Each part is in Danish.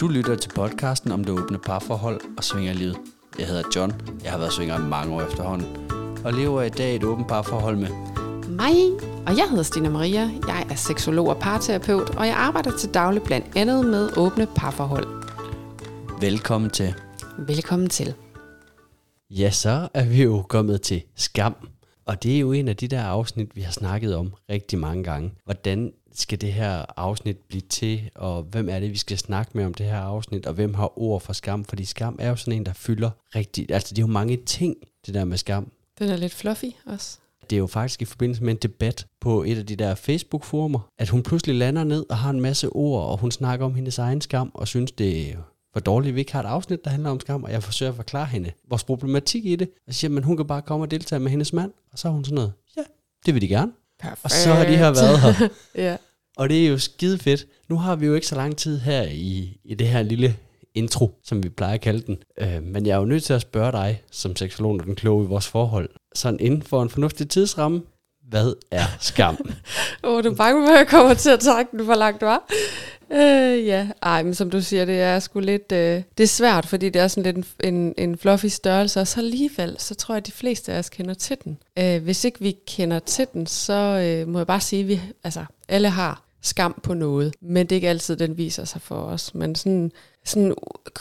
Du lytter til podcasten om det åbne parforhold og svingerlivet. Jeg hedder John. Jeg har været svinger i mange år efterhånden. Og lever i dag et åbent parforhold med mig, og jeg hedder Stina Maria. Jeg er seksolog og parterapeut, og jeg arbejder til daglig blandt andet med åbne parforhold. Velkommen til. Velkommen til. Ja, så er vi jo kommet til skam. Og det er jo en af de der afsnit, vi har snakket om rigtig mange gange. Hvordan skal det her afsnit blive til, og hvem er det, vi skal snakke med om det her afsnit, og hvem har ord for skam? Fordi skam er jo sådan en, der fylder rigtig... Altså, det er jo mange ting, det der med skam. Den er lidt fluffy også. Det er jo faktisk i forbindelse med en debat på et af de der Facebook-forumer, at hun pludselig lander ned og har en masse ord, og hun snakker om hendes egen skam, og synes, det er for dårligt, vi ikke har et afsnit, der handler om skam, og jeg forsøger at forklare hende vores problematik i det, og siger, at hun kan bare komme og deltage med hendes mand, og så er hun sådan noget, ja, det vil de gerne. Perfekt. Og så har de her været her. ja. Og det er jo skide fedt. Nu har vi jo ikke så lang tid her i, i det her lille intro, som vi plejer at kalde den. Øh, men jeg er jo nødt til at spørge dig, som seksolog og den kloge i vores forhold, sådan inden for en fornuftig tidsramme, hvad er skam? Åh, oh, du er bange for, at jeg kommer til at trække den for langt, var? Øh, ja, ej, men som du siger, det er sgu lidt, øh, det er svært, fordi det er sådan lidt en, en, en fluffy størrelse, og så alligevel, så tror jeg, at de fleste af os kender til den. Øh, hvis ikke vi kender til den, så øh, må jeg bare sige, at vi, altså, alle har skam på noget, men det er ikke altid, den viser sig for os. Men sådan, sådan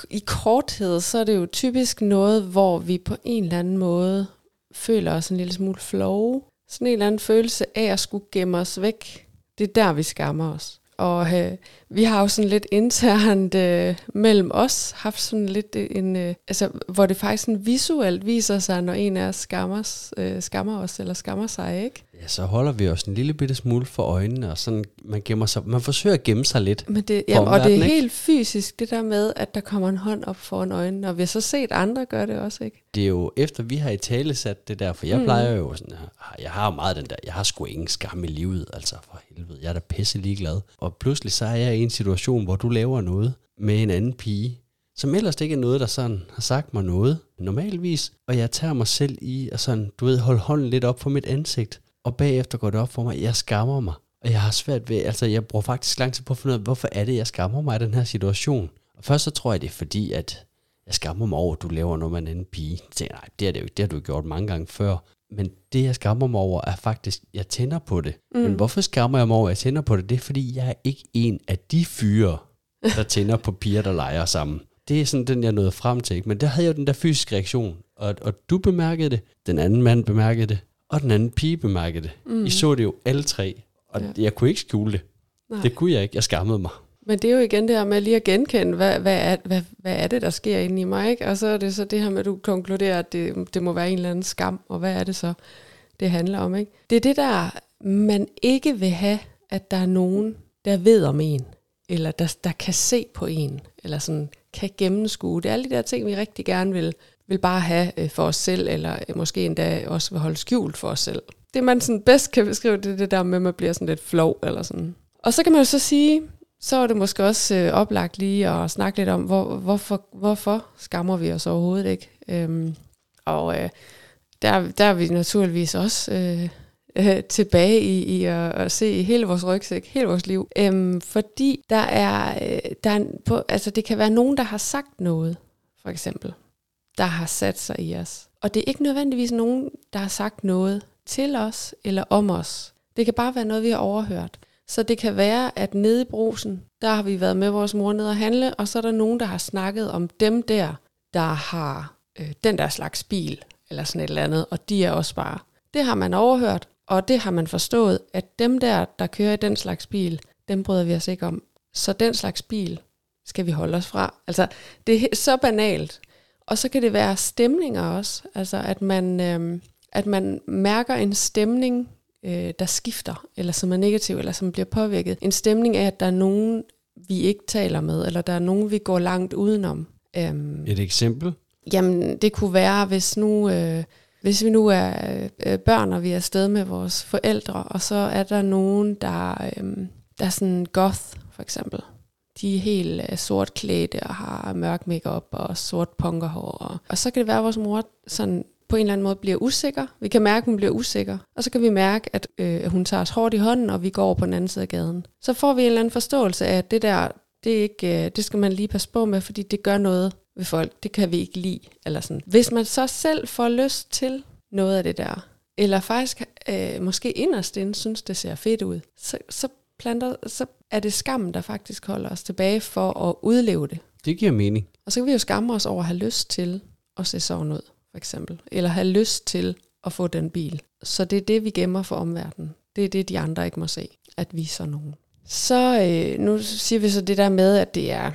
i korthed, så er det jo typisk noget, hvor vi på en eller anden måde føler os en lille smule flow. Sådan en eller anden følelse af at skulle gemme os væk. Det er der, vi skammer os. Og øh, vi har jo sådan lidt internt øh, mellem os haft sådan lidt øh, en, øh, altså hvor det faktisk sådan visuelt viser sig, når en af os skammer, øh, skammer os eller skammer sig, ikke? Ja, så holder vi os en lille bitte smule for øjnene, og sådan, man, gemmer sig, man forsøger at gemme sig lidt. Men det, jamen, og det er helt fysisk, det der med, at der kommer en hånd op foran øjnene, og vi har så set andre gøre det også, ikke? Det er jo efter, vi har i tale sat det der, for jeg mm. plejer jo sådan, jeg har jo meget den der, jeg har sgu ingen skam i livet, altså for helvede, jeg er da pisse ligeglad. Og pludselig så er jeg i en situation, hvor du laver noget med en anden pige, som ellers ikke er noget, der sådan har sagt mig noget normalvis, og jeg tager mig selv i at sådan, du ved, holde hånden lidt op for mit ansigt, og bagefter går det op for mig, at jeg skammer mig. Og jeg har svært ved, altså jeg bruger faktisk lang tid på at finde ud af, hvorfor er det, jeg skammer mig i den her situation. Og først så tror jeg, det er fordi, at jeg skammer mig over, at du laver noget med en anden pige. Jeg tænker, nej, det, er det, jo, det har du gjort mange gange før. Men det, jeg skammer mig over, er faktisk, jeg tænder på det. Mm. Men hvorfor skammer jeg mig over, at jeg tænder på det? Det er, fordi jeg er ikke en af de fyre, der tænder på piger, der leger sammen. Det er sådan den, jeg nåede frem til. Ikke? Men der havde jeg jo den der fysiske reaktion. Og, og du bemærkede det, den anden mand bemærkede det, og den anden pige bemærkede det. Mm. I så det jo alle tre, og ja. jeg kunne ikke skjule det. Nej. Det kunne jeg ikke. Jeg skammede mig. Men det er jo igen det her med lige at genkende, hvad, hvad, er, hvad, hvad er det, der sker inde i mig, ikke? Og så er det så det her med, at du konkluderer, at det, det må være en eller anden skam, og hvad er det så, det handler om, ikke? Det er det der, man ikke vil have, at der er nogen, der ved om en, eller der, der kan se på en, eller sådan kan gennemskue. Det er alle de der ting, vi rigtig gerne vil, vil bare have øh, for os selv, eller øh, måske endda også vil holde skjult for os selv. Det man sådan bedst kan beskrive, det er det der med, at man bliver sådan lidt flov, eller sådan. Og så kan man jo så sige, så er det måske også øh, oplagt lige at snakke lidt om, hvor, hvorfor, hvorfor skammer vi os overhovedet ikke. Øhm, og øh, der, der er vi naturligvis også øh, øh, tilbage i, i at, at se hele vores rygsæk, hele vores liv. Øhm, fordi der er, øh, der er på, altså det kan være nogen, der har sagt noget, for eksempel, der har sat sig i os. Og det er ikke nødvendigvis nogen, der har sagt noget til os eller om os. Det kan bare være noget, vi har overhørt. Så det kan være, at nede i brusen, der har vi været med vores mor ned og handle, og så er der nogen, der har snakket om dem der, der har øh, den der slags bil, eller sådan et eller andet, og de er også bare. Det har man overhørt, og det har man forstået, at dem der, der kører i den slags bil, dem bryder vi os ikke om. Så den slags bil skal vi holde os fra. Altså, det er så banalt. Og så kan det være stemninger også. Altså, at man, øh, at man mærker en stemning øh, der skifter, eller som er negativ, eller som bliver påvirket. En stemning af, at der er nogen, vi ikke taler med, eller der er nogen, vi går langt udenom. Øhm, Et eksempel? Jamen, det kunne være, hvis nu... Øh, hvis vi nu er øh, børn, og vi er afsted med vores forældre, og så er der nogen, der, øh, der er sådan goth, for eksempel. De er helt øh, sort klædte og har mørk makeup og sort punkerhår. Og, og så kan det være, at vores mor sådan på en eller anden måde bliver usikker. Vi kan mærke, at hun bliver usikker. Og så kan vi mærke, at øh, hun tager os hårdt i hånden, og vi går over på den anden side af gaden. Så får vi en eller anden forståelse af, at det der, Det, er ikke, øh, det skal man lige passe på med, fordi det gør noget ved folk. Det kan vi ikke lide. Eller sådan. Hvis man så selv får lyst til noget af det der, eller faktisk øh, måske inderst inde synes, det ser fedt ud, så, så, planter, så er det skam, der faktisk holder os tilbage for at udleve det. Det giver mening. Og så kan vi jo skamme os over at have lyst til at se sådan ud, for eksempel. Eller have lyst til at få den bil. Så det er det, vi gemmer for omverdenen. Det er det, de andre ikke må se, at vi er sådan nogen. Så øh, nu siger vi så det der med, at det er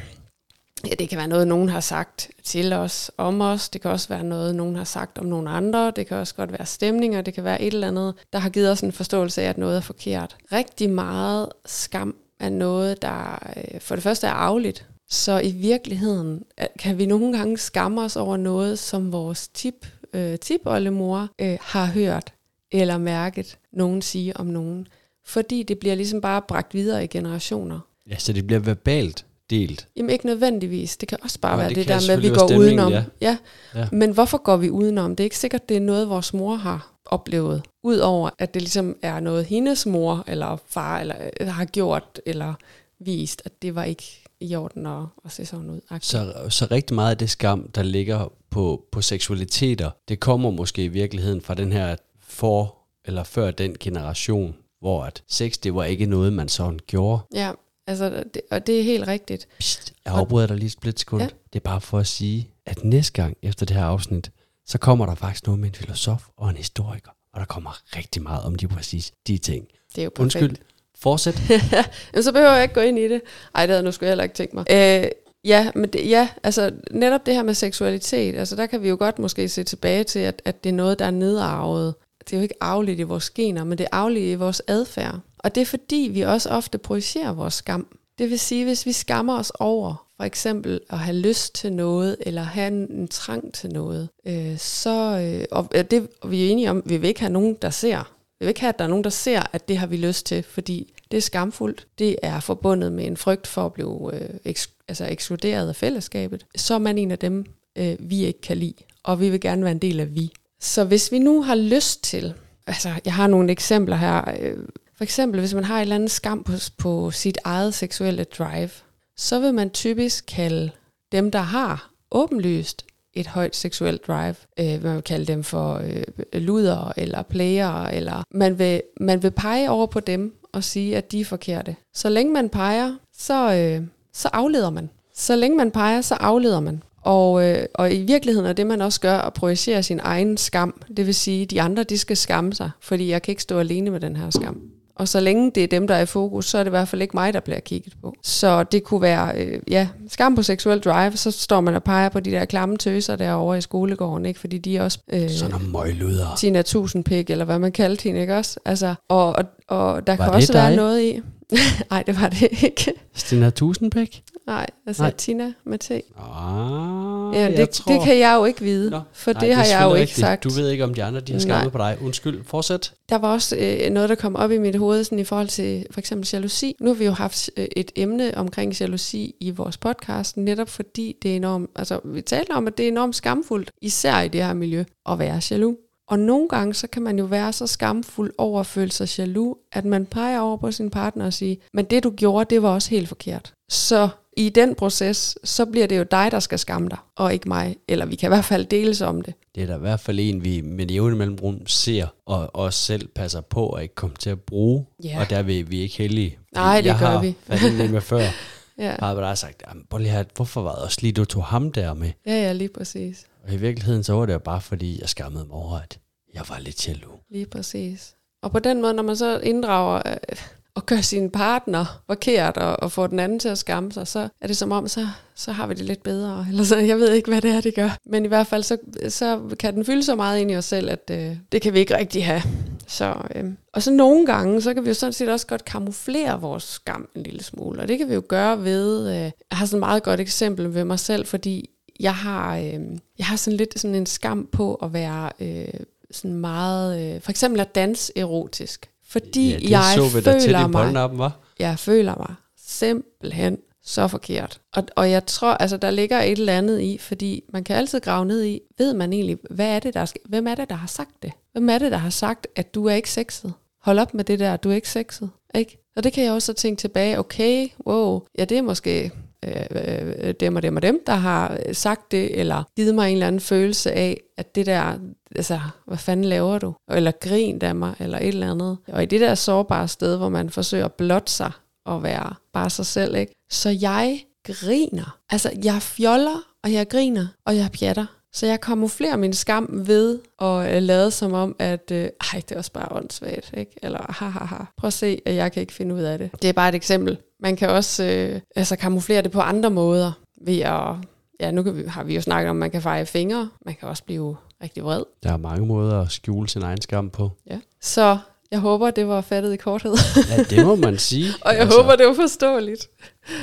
Ja, det kan være noget, nogen har sagt til os, om os. Det kan også være noget, nogen har sagt om nogle andre. Det kan også godt være stemninger. Det kan være et eller andet, der har givet os en forståelse af, at noget er forkert. Rigtig meget skam er noget, der øh, for det første er arveligt. Så i virkeligheden kan vi nogle gange skamme os over noget, som vores tip, øh, tipoldemor øh, har hørt eller mærket nogen sige om nogen. Fordi det bliver ligesom bare bragt videre i generationer. Ja, så det bliver verbalt delt. Jamen ikke nødvendigvis. Det kan også bare Nå, være det det, der med, at vi går udenom. ja. Ja. Ja. Men hvorfor går vi udenom? Det er ikke sikkert, det er noget, vores mor har oplevet. Udover at det ligesom er noget, hendes mor eller far eller, øh, har gjort eller vist, at det var ikke i orden at, at se sådan ud. Så, så rigtig meget af det skam, der ligger på, på seksualiteter, det kommer måske i virkeligheden fra den her for eller før den generation, hvor at sex, det var ikke noget, man sådan gjorde. Ja, altså, det, og det er helt rigtigt. Psst, jeg afbryder dig lige et split sekund. Ja. Det er bare for at sige, at næste gang efter det her afsnit, så kommer der faktisk noget med en filosof og en historiker, og der kommer rigtig meget om lige præcis de ting. Det er jo perfekt. Undskyld, fortsæt. Jamen, så behøver jeg ikke gå ind i det. Ej, det havde jeg nu sgu heller ikke tænkt mig. Øh, ja, men det, ja, altså netop det her med seksualitet, altså der kan vi jo godt måske se tilbage til, at, at det er noget, der er nedarvet. Det er jo ikke arveligt i vores gener, men det er arveligt i vores adfærd. Og det er fordi, vi også ofte projicerer vores skam. Det vil sige, hvis vi skammer os over, for eksempel at have lyst til noget, eller have en, en trang til noget, øh, så, øh, og det og vi er enige om, vi vil ikke have nogen, der ser. Vi vil ikke have, at der er nogen, der ser, at det har vi lyst til, fordi det er skamfuldt. Det er forbundet med en frygt for at blive øh, eks- altså ekskluderet af fællesskabet. Så er man en af dem, øh, vi ikke kan lide, og vi vil gerne være en del af vi. Så hvis vi nu har lyst til, altså jeg har nogle eksempler her, øh, for eksempel hvis man har et eller andet skam på, på sit eget seksuelle drive, så vil man typisk kalde dem, der har åbenlyst et højt seksuelt drive. Øh, man vil kalde dem for øh, luder eller player, eller man vil, man vil pege over på dem og sige, at de er forkerte. Så længe man peger, så, øh, så afleder man. Så længe man peger, så afleder man. Og, øh, og i virkeligheden er det, man også gør, at projicere sin egen skam. Det vil sige, at de andre de skal skamme sig, fordi jeg kan ikke stå alene med den her skam. Og så længe det er dem, der er i fokus, så er det i hvert fald ikke mig, der bliver kigget på. Så det kunne være, øh, ja, skam på seksuel drive, så står man og peger på de der klamme tøser derovre i skolegården, ikke? Fordi de er også... Øh, Sådan nogle møgluder. Tina Tusindpik, eller hvad man kaldte hende, ikke også? Altså, og, og, og der Var kan også være noget i... Nej, det var det ikke. Stina Tusindbæk? Nej, altså Nej. Tina med T. Ah, Ja, jeg det, tror... det kan jeg jo ikke vide, Nå, for nej, det har er jeg jo ikke rigtigt. sagt. Du ved ikke, om de andre de har skammet på dig. Undskyld, fortsæt. Der var også øh, noget, der kom op i mit hoved sådan i forhold til for eksempel jalousi. Nu har vi jo haft øh, et emne omkring jalousi i vores podcast, netop fordi det er enormt, altså vi taler om, at det er enormt skamfuldt, især i det her miljø, at være jaloux. Og nogle gange, så kan man jo være så skamfuld over at føle sig jaloux, at man peger over på sin partner og siger, men det du gjorde, det var også helt forkert. Så i den proces, så bliver det jo dig, der skal skamme dig, og ikke mig. Eller vi kan i hvert fald deles om det. Det er da i hvert fald en, vi med jævne mellemrum ser, og os selv passer på at ikke komme til at bruge. Ja. Og der er vi, vi er ikke heldige. Nej, det jeg gør har vi. inde med før. Ja, Bare har sagt, "Jamen, prøv lige her, hvorfor var det også lige, du tog ham der med? ja, ja lige præcis. Og i virkeligheden, så var det jo bare fordi, jeg skammede mig over, at jeg var lidt jaloux. Lige præcis. Og på den måde, når man så inddrager øh, og gør sin partner forkert og, og får den anden til at skamme sig, så er det som om, så, så har vi det lidt bedre. Eller så, jeg ved ikke, hvad det er, det gør. Men i hvert fald, så, så kan den fylde så meget ind i os selv, at øh, det kan vi ikke rigtig have. Så, øh. Og så nogle gange, så kan vi jo sådan set også godt kamuflere vores skam en lille smule. Og det kan vi jo gøre ved, øh, jeg har sådan et meget godt eksempel ved mig selv, fordi jeg har, øh, jeg har sådan lidt sådan en skam på at være øh, sådan meget, øh, for eksempel at danse erotisk. Fordi ja, det jeg så vi til føler i mig, polterappen, var. jeg føler mig simpelthen så forkert. Og, og jeg tror, altså der ligger et eller andet i, fordi man kan altid grave ned i, ved man egentlig, hvad er det, der skal, hvem er det, der har sagt det? Hvem er det, der har sagt, at du er ikke sexet? Hold op med det der, du er ikke sexet. Ikke? Og det kan jeg også tænke tilbage, okay, wow, ja det er måske Øh, øh, dem og dem og dem, der har sagt det, eller givet mig en eller anden følelse af, at det der, altså, hvad fanden laver du? Eller grin af mig, eller et eller andet. Og i det der sårbare sted, hvor man forsøger at blotte sig og være bare sig selv, ikke? Så jeg griner. Altså, jeg fjoller, og jeg griner, og jeg pjatter. Så jeg kamuflerer min skam ved at uh, lade som om, at uh, ej, det er også bare åndssvagt, ikke? Eller hahaha, prøv at se, at jeg kan ikke finde ud af det. Det er bare et eksempel. Man kan også uh, altså, kamuflere det på andre måder ved at, ja, nu kan vi, har vi jo snakket om, at man kan feje fingre, man kan også blive rigtig vred. Der er mange måder at skjule sin egen skam på. Ja. Så jeg håber, det var fattet i korthed. ja, det må man sige. og jeg altså, håber, det var forståeligt.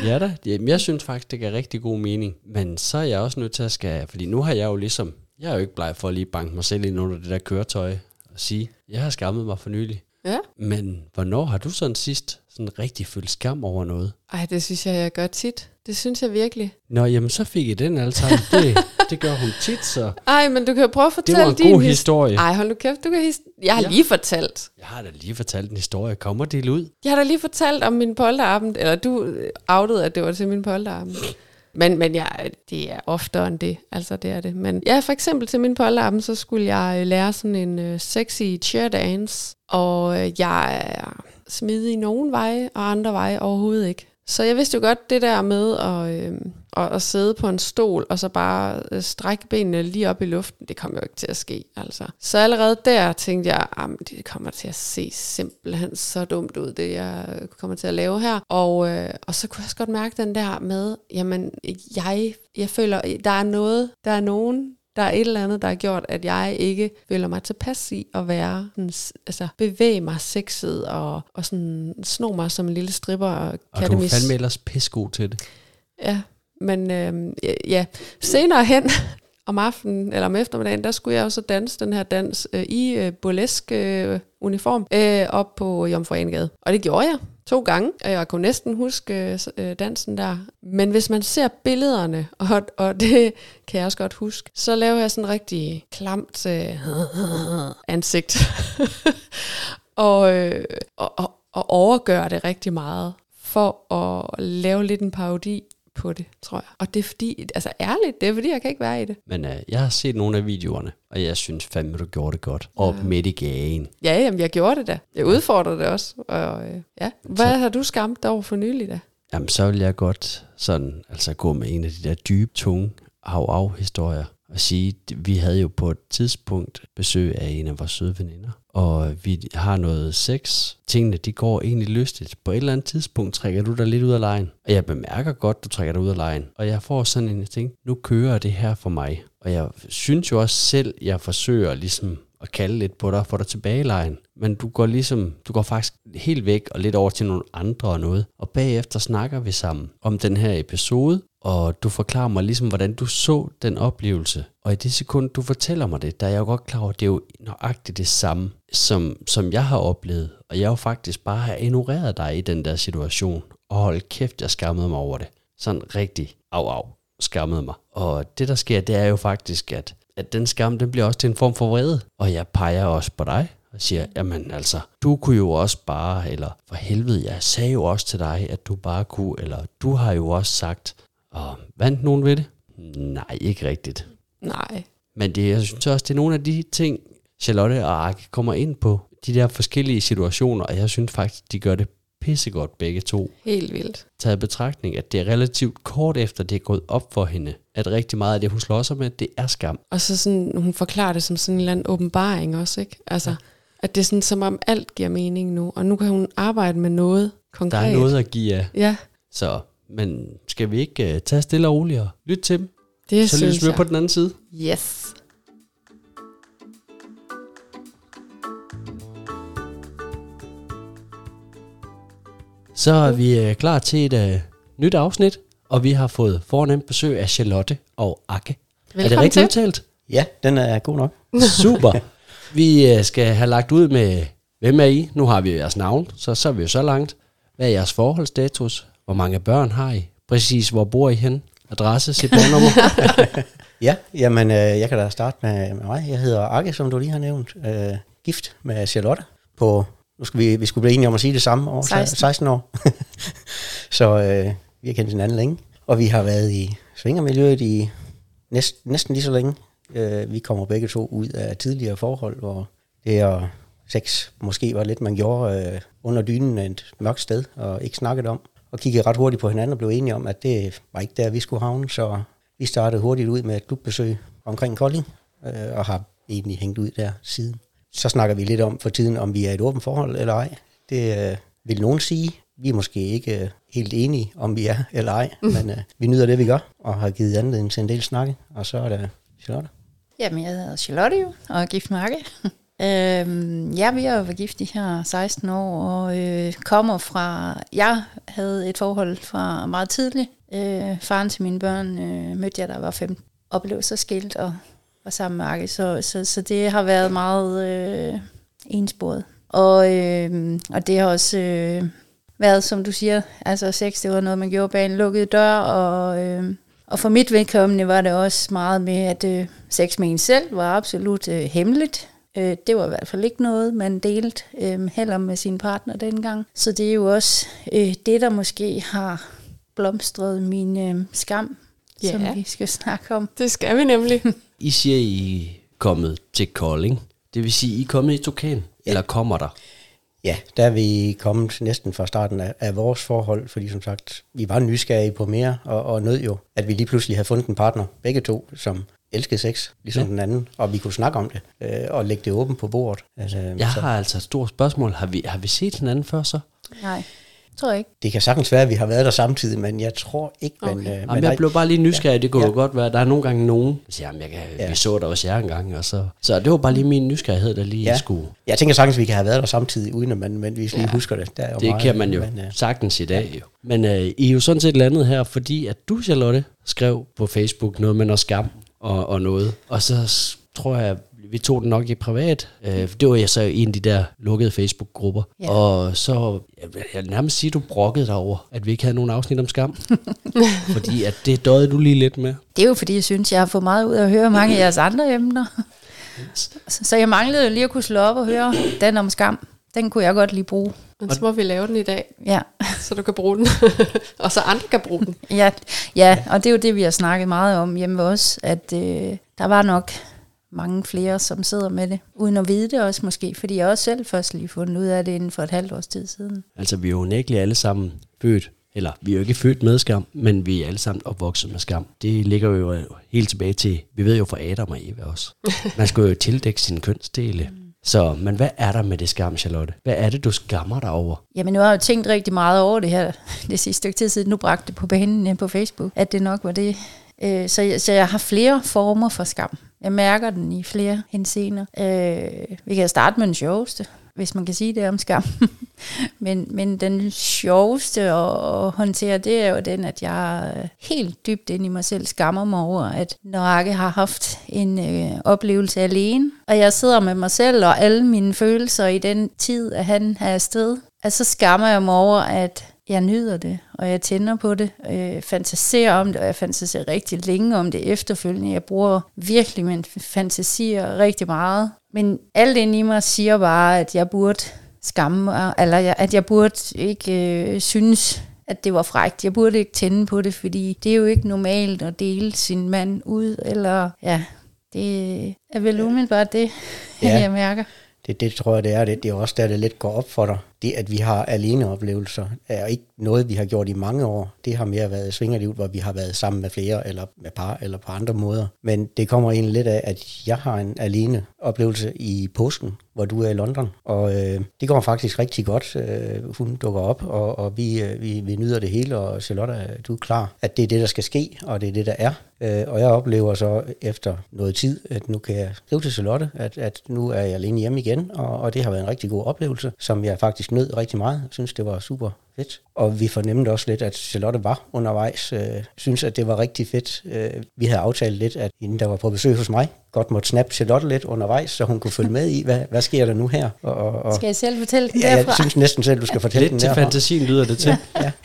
ja da, jeg synes faktisk, det giver rigtig god mening. Men så er jeg også nødt til at skære, fordi nu har jeg jo ligesom, jeg er jo ikke bleg for at lige banke mig selv ind under det der køretøj og sige, jeg har skammet mig for nylig. Ja. Men hvornår har du sådan sidst sådan rigtig følt skam over noget? Ej, det synes jeg, jeg gør tit. Det synes jeg virkelig. Nå, jamen så fik I den altså. Det, det gør hun tit, så... Ej, men du kan jo prøve at fortælle Det var en din god his- historie. Ej, hold nu kæft, du kan his- Jeg har Ja. ja. lige fortalt. Jeg har da lige fortalt en historie. Kommer det ud? Jeg har da lige fortalt om min polterabend, eller du øh, outede, at det var til min polterabend. Men, men ja, det er oftere end det, altså det er det. Men ja, for eksempel til min polterappen, så skulle jeg øh, lære sådan en uh, sexy chair dance, og øh, jeg er smidig i veje, og andre veje overhovedet ikke. Så jeg vidste jo godt det der med at, øh, at, at sidde på en stol, og så bare øh, strække benene lige op i luften, det kom jo ikke til at ske. Altså. Så allerede der tænkte jeg, at det kommer til at se simpelthen så dumt ud, det jeg kommer til at lave her. Og, øh, og så kunne jeg også godt mærke den der med, jamen jeg, jeg føler, der er noget, der er nogen, der er et eller andet, der har gjort, at jeg ikke føler mig tilpas i at være, sådan, altså bevæge mig sexet og, og sådan sno mig som en lille stripper og Og du er fandme ellers pissegod til det. Ja, men øh, ja, senere hen om aftenen eller om eftermiddagen, der skulle jeg også danse den her dans øh, i øh, burlesk øh, uniform øh, op på Jomfru Anegade. Og det gjorde jeg to gange, og jeg kunne næsten huske øh, øh dansen der. Men hvis man ser billederne, og, og det kan jeg også godt huske, så laver jeg sådan en rigtig klamt øh, ansigt. og, øh, og, og, og overgør det rigtig meget for at lave lidt en parodi på det, tror jeg. Og det er fordi, altså ærligt, det er fordi, jeg kan ikke være i det. Men øh, jeg har set nogle af videoerne, og jeg synes fandme, du gjorde det godt. Og Ja. midt i gagen. Ja, jamen, jeg gjorde det da. Jeg udfordrede det også. Og, øh, ja. Hvad har du skamt dig over for nylig da? Jamen, så vil jeg godt sådan, altså gå med en af de der dybe, tunge af-af-historier at sige, at vi havde jo på et tidspunkt besøg af en af vores søde veninder, og vi har noget sex. Tingene, de går egentlig lystigt. På et eller andet tidspunkt trækker du dig lidt ud af lejen, og jeg bemærker godt, du trækker dig ud af lejen, og jeg får sådan en ting, nu kører det her for mig. Og jeg synes jo også selv, jeg forsøger ligesom at kalde lidt på dig, få dig tilbage i lejen. Men du går ligesom, du går faktisk helt væk og lidt over til nogle andre og noget. Og bagefter snakker vi sammen om den her episode, og du forklarer mig ligesom, hvordan du så den oplevelse. Og i det sekund, du fortæller mig det, der er jeg jo godt klar over, at det er jo nøjagtigt det samme, som, som jeg har oplevet. Og jeg jo faktisk bare har ignoreret dig i den der situation. Og hold kæft, jeg skammede mig over det. Sådan rigtig af af skammede mig. Og det der sker, det er jo faktisk, at, at den skam, den bliver også til en form for vrede. Og jeg peger også på dig og siger, jamen altså, du kunne jo også bare, eller for helvede, jeg sagde jo også til dig, at du bare kunne, eller du har jo også sagt, og vandt nogen ved det? Nej, ikke rigtigt. Nej. Men det, jeg synes også, det er nogle af de ting, Charlotte og Arke kommer ind på, de der forskellige situationer, og jeg synes faktisk, de gør det pissegodt begge to. Helt vildt. Taget betragtning, at det er relativt kort efter, det er gået op for hende, at rigtig meget af det, hun slår sig med, det er skam. Og så sådan, hun forklarer det som sådan en eller anden åbenbaring også, ikke? Altså, at det er sådan, som om alt giver mening nu, og nu kan hun arbejde med noget Der konkret. er noget at give af. Ja, Så, men skal vi ikke uh, tage stille og roligt og lytte til dem? det Så synes lyttes vi på den anden side. Yes. Så er vi uh, klar til et uh, nyt afsnit, og vi har fået fornemt besøg af Charlotte og Akke. er det Velkommen rigtigt til. udtalt? Ja, den er god nok. Super. Vi øh, skal have lagt ud med, hvem er I? Nu har vi jeres navn, så, så er vi jo så langt. Hvad er jeres forholdsstatus? Hvor mange børn har I? Præcis, hvor bor I hen? Adresse, CPR-nummer? Ja, jamen, øh, jeg kan da starte med, med mig. Jeg hedder Akke, som du lige har nævnt. Øh, gift med Charlotte på nu skal vi, vi skulle blive enige om at sige det samme år, 16. 16 år. så øh, vi har kendt hinanden længe, og vi har været i svingermiljøet i næst, næsten lige så længe. Øh, vi kommer begge to ud af tidligere forhold, hvor det er sex måske var lidt, man gjorde øh, under dynen et mørkt sted, og ikke snakket om. Og kiggede ret hurtigt på hinanden og blev enige om, at det var ikke der, vi skulle havne, så vi startede hurtigt ud med et klubbesøg omkring Kolding, øh, og har egentlig hængt ud der siden. Så snakker vi lidt om for tiden, om vi er et åbent forhold eller ej. Det øh, vil nogen sige. Vi er måske ikke øh, helt enige, om vi er eller ej, mm. men øh, vi nyder det, vi gør, og har givet anledning til en del snakke. Og så er det Charlotte. Jamen, jeg hedder Charlotte jo, og er gift med. øhm, ja, vi har jo været gift i her 16 år, og øh, kommer fra... Jeg havde et forhold fra meget tidligt. Øh, faren til mine børn øh, mødte jeg, da jeg var 15, og blev så skilt og var sammen med Arke, Så, så, så det har været meget øh, ensporet. Og, øh, og det har også øh, været, som du siger, altså sex, det var noget, man gjorde bag en lukket dør, og... Øh, og for mit vedkommende var det også meget med, at øh, sex med en selv var absolut øh, hemmeligt. Øh, det var i hvert fald ikke noget, man delte øh, heller med sin partner dengang. Så det er jo også øh, det, der måske har blomstret min øh, skam, Ja. som vi skal snakke om. Det skal vi nemlig. I siger, I er kommet til Kolding. Det vil sige, I er kommet i Tukan, ja. eller kommer der? Ja, der er vi kommet næsten fra starten af, af vores forhold, fordi som sagt, vi var nysgerrige på mere, og, og nød jo, at vi lige pludselig havde fundet en partner, begge to, som elskede sex, ligesom Ja. ja. den anden, og vi kunne snakke om det, øh, og lægge det åbent på bordet. Altså, Jeg har altså et stort spørgsmål. Har vi, har vi set hinanden før så? Nej, tror jeg ikke. Det kan sagtens være, at vi har været der samtidig, men jeg tror ikke, okay. men, øh, Jamen, men jeg blev bare lige nysgerrig. Det kunne Ja. jo godt være, der er nogle gange nogen, der siger, jamen, jeg kan, Ja. vi så der også jer engang. Og så, så det var bare lige min nysgerrighed, der lige Ja. skulle. jeg tænker sagtens, at vi kan have været der samtidig, uden at man nødvendigvis lige Ja. husker det. Der er jo Det meget, kan man jo Men, øh, sagtens i dag. Jo. Men øh, I er jo sådan set landet her, fordi at du, Charlotte, skrev på Facebook noget med noget skam og, og noget. Og så tror jeg, vi tog den nok i privat. Øh, det var jeg så i en af de der lukkede Facebook-grupper. Ja. Og så, jeg, jeg nærmest sige, du brokkede dig over, at vi ikke havde nogen afsnit om skam. fordi at det døde du lige lidt med. Det er jo fordi, jeg synes, jeg har fået meget ud af at høre mange af jeres andre emner. Så, så jeg manglede jo lige at kunne slå op og høre den om skam. Den kunne jeg godt lige bruge. Men så må vi lave den i dag, Ja. så du kan bruge den. og så andre kan bruge den. Ja, ja, og det er jo det, vi har snakket meget om hjemme ved os, at øh, der var nok mange flere, som sidder med det, uden at vide det også måske, fordi jeg også selv først lige fundet ud af det inden for et halvt års tid siden. Altså, vi er jo nægteligt alle sammen født, eller vi er jo ikke født med skam, men vi er alle sammen opvokset med skam. Det ligger jo helt tilbage til, vi ved jo fra Adam og Eva også. Man skulle jo tildække sine kønsdele. Så, men hvad er der med det skam, Charlotte? Hvad er det, du skammer dig over? Jamen nu har jeg jo tænkt rigtig meget over det her det sidste stykke tid siden, nu bragte det på banen øh, på Facebook, at det nok var det. Øh, Så jeg, så jeg har flere former for skam. Jeg mærker den i flere henseender. Øh, vi kan starte med den sjoveste, hvis man kan sige det om skam. men, men den sjoveste at, at håndtere, det er jo den, at jeg helt dybt ind i mig selv skammer mig over, at Norake har haft en øh, oplevelse alene, og jeg sidder med mig selv og alle mine følelser i den tid, at han er afsted, at så skammer jeg mig over, at jeg nyder det, og jeg tænder på det, og jeg fantaserer om det, og jeg fantaserer rigtig længe om det efterfølgende. Jeg bruger virkelig min fantasier rigtig meget. Men alt inde i mig siger bare, at jeg burde skamme mig, eller jeg- at jeg burde ikke øh, synes, at det var frækt. Jeg burde ikke tænde på det, fordi det er jo ikke normalt at dele sin mand ud, eller ja, det er vel umiddelbart det, Ja. jeg mærker. Det, det tror jeg, det er. Det, det er også der, det lidt går op for dig. Det, at vi har aleneoplevelser, er ikke noget, vi har gjort i mange år. Det har mere været svingerlivet, hvor vi har været sammen med flere, eller med par, eller på andre måder. Men det kommer egentlig lidt af, at jeg har en alene oplevelse i påsken, hvor du er i London. Og øh, det går faktisk rigtig godt. Øh, hun dukker op, og, og vi, øh, vi, vi nyder det hele, og Charlotte, øh, du er klar, at det er det, der skal ske, og det er det, der er. Øh, og jeg oplever så efter noget tid, at nu kan jeg skrive til Charlotte, at, at nu er jeg alene hjemme igen, og, og det har været en rigtig god oplevelse, som jeg faktisk nød rigtig meget. Jeg synes, det var super fedt. Og vi fornemmede også lidt, at Charlotte var undervejs. Øh, synes, at det var rigtig fedt. Øh, vi havde aftalt lidt, at inden der var på besøg hos mig, godt måtte snappe Charlotte lidt undervejs, så hun kunne følge med i, hvad, hvad sker der nu her. Og, og, og, Skal jeg selv fortælle den ja, jeg derfra? synes næsten selv, du skal fortælle Lidt den til derfra. fantasien lyder det til. Ja.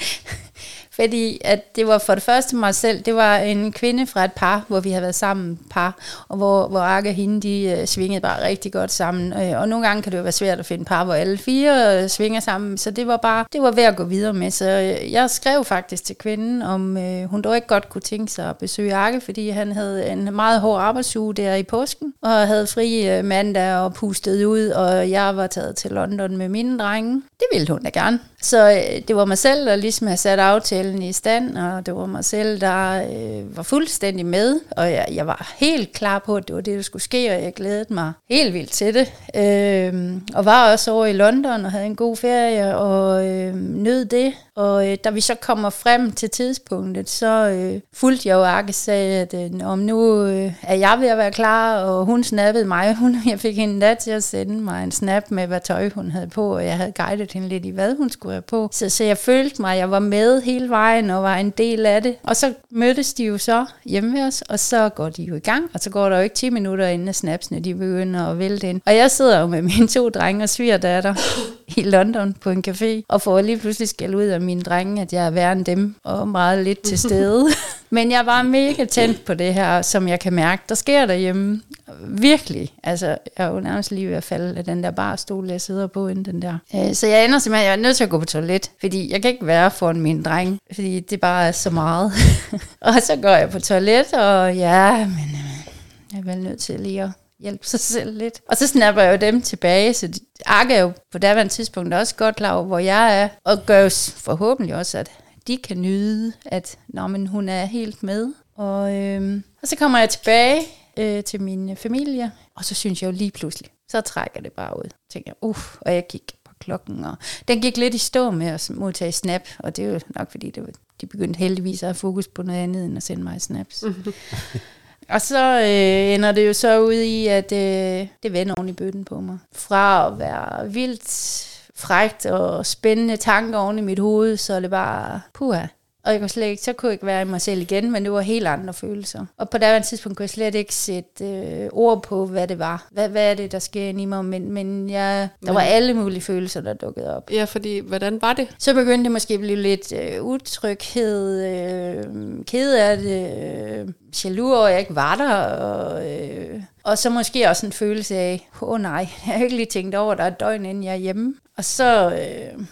Fordi at det var for det første mig selv, det var en kvinde fra et par, hvor vi havde været sammen par, og hvor, hvor Arke og hende, de uh, svingede bare rigtig godt sammen. Uh, og nogle gange kan det jo være svært at finde par, hvor alle fire uh, svinger sammen, så det var bare, det var værd at gå videre med. Så uh, jeg skrev faktisk til kvinden, om uh, hun dog ikke godt kunne tænke sig at besøge Arke, fordi han havde en meget hård arbejdsuge der i påsken, og havde fri uh, mandag og pustet ud, og jeg var taget til London med mine drenge. Det ville hun da gerne. Så øh, det var mig selv, der ligesom havde sat aftalen i stand, og det var mig selv, der øh, var fuldstændig med, og jeg, jeg var helt klar på, at det var det, der skulle ske, og jeg glædede mig helt vildt til det. Øh, og var også over i London og havde en god ferie, og øh, nød det. Og øh, da vi så kommer frem til tidspunktet, så øh, fulgte jeg jo Arke sagde, at øh, om nu øh, er jeg ved at være klar, og hun snappede mig. Hun, jeg fik hende da til at sende mig en snap med, hvad tøj hun havde på, og jeg havde guidet hende lidt i, hvad hun skulle have på. Så, så jeg følte mig, jeg var med hele vejen og var en del af det. Og så mødtes de jo så hjemme ved os, og så går de jo i gang, og så går der jo ikke 10 minutter inden snapsene de begynder at vælte ind. Og jeg sidder jo med mine to drenge og svigerdatter i London på en café, og får lige pludselig skæld ud af mine drenge, at jeg er værre end dem, og meget lidt til stede. Men jeg var mega tændt på det her, som jeg kan mærke, der sker derhjemme. Virkelig. Altså, jeg er jo nærmest lige ved at falde af den der barstol, jeg sidder på inden den der. Øh, Så jeg ender simpelthen, jeg er nødt til at gå på toilet, fordi jeg kan ikke være foran min dreng, fordi det bare er så meget. og så går jeg på toilet, og ja, men øh, jeg er vel nødt til lige at hjælpe sig selv lidt. Og så snapper jeg jo dem tilbage, så de, er jo på daværende tidspunkt også godt klar over, hvor jeg er, og gør jo forhåbentlig også, at de kan nyde, at Nå, men hun er helt med. Og, øhm, og så kommer jeg tilbage øh, til min familie, og så synes jeg jo lige pludselig, så trækker det bare ud. Tænker jeg, uff, og jeg gik på klokken, og den gik lidt i stå med at modtage snap, og det er jo nok fordi, det var, de begyndte heldigvis at have fokus på noget andet, end at sende mig snaps. Og så øh, ender det jo så ud i, at øh, det vender oven i bøtten på mig. Fra at være vildt frægt og spændende tanker oven i mit hoved, så er det bare puha. Og jeg kunne slet ikke, så kunne jeg ikke være i mig selv igen, men det var helt andre følelser. Og på det tidspunkt kunne jeg slet ikke sætte øh, ord på, hvad det var. Hvad, hvad er det, der sker i mig? Men, men jeg, der var alle mulige følelser, der dukkede op. Ja, fordi hvordan var det? Så begyndte det måske at blive lidt øh, utryghed, øh, ked af det, øh, jaloux over, at jeg ikke var der, og, øh, og så måske også en følelse af, åh oh, nej, jeg har ikke lige tænkt over, at der er et døgn, inden jeg er hjemme. Og så øh,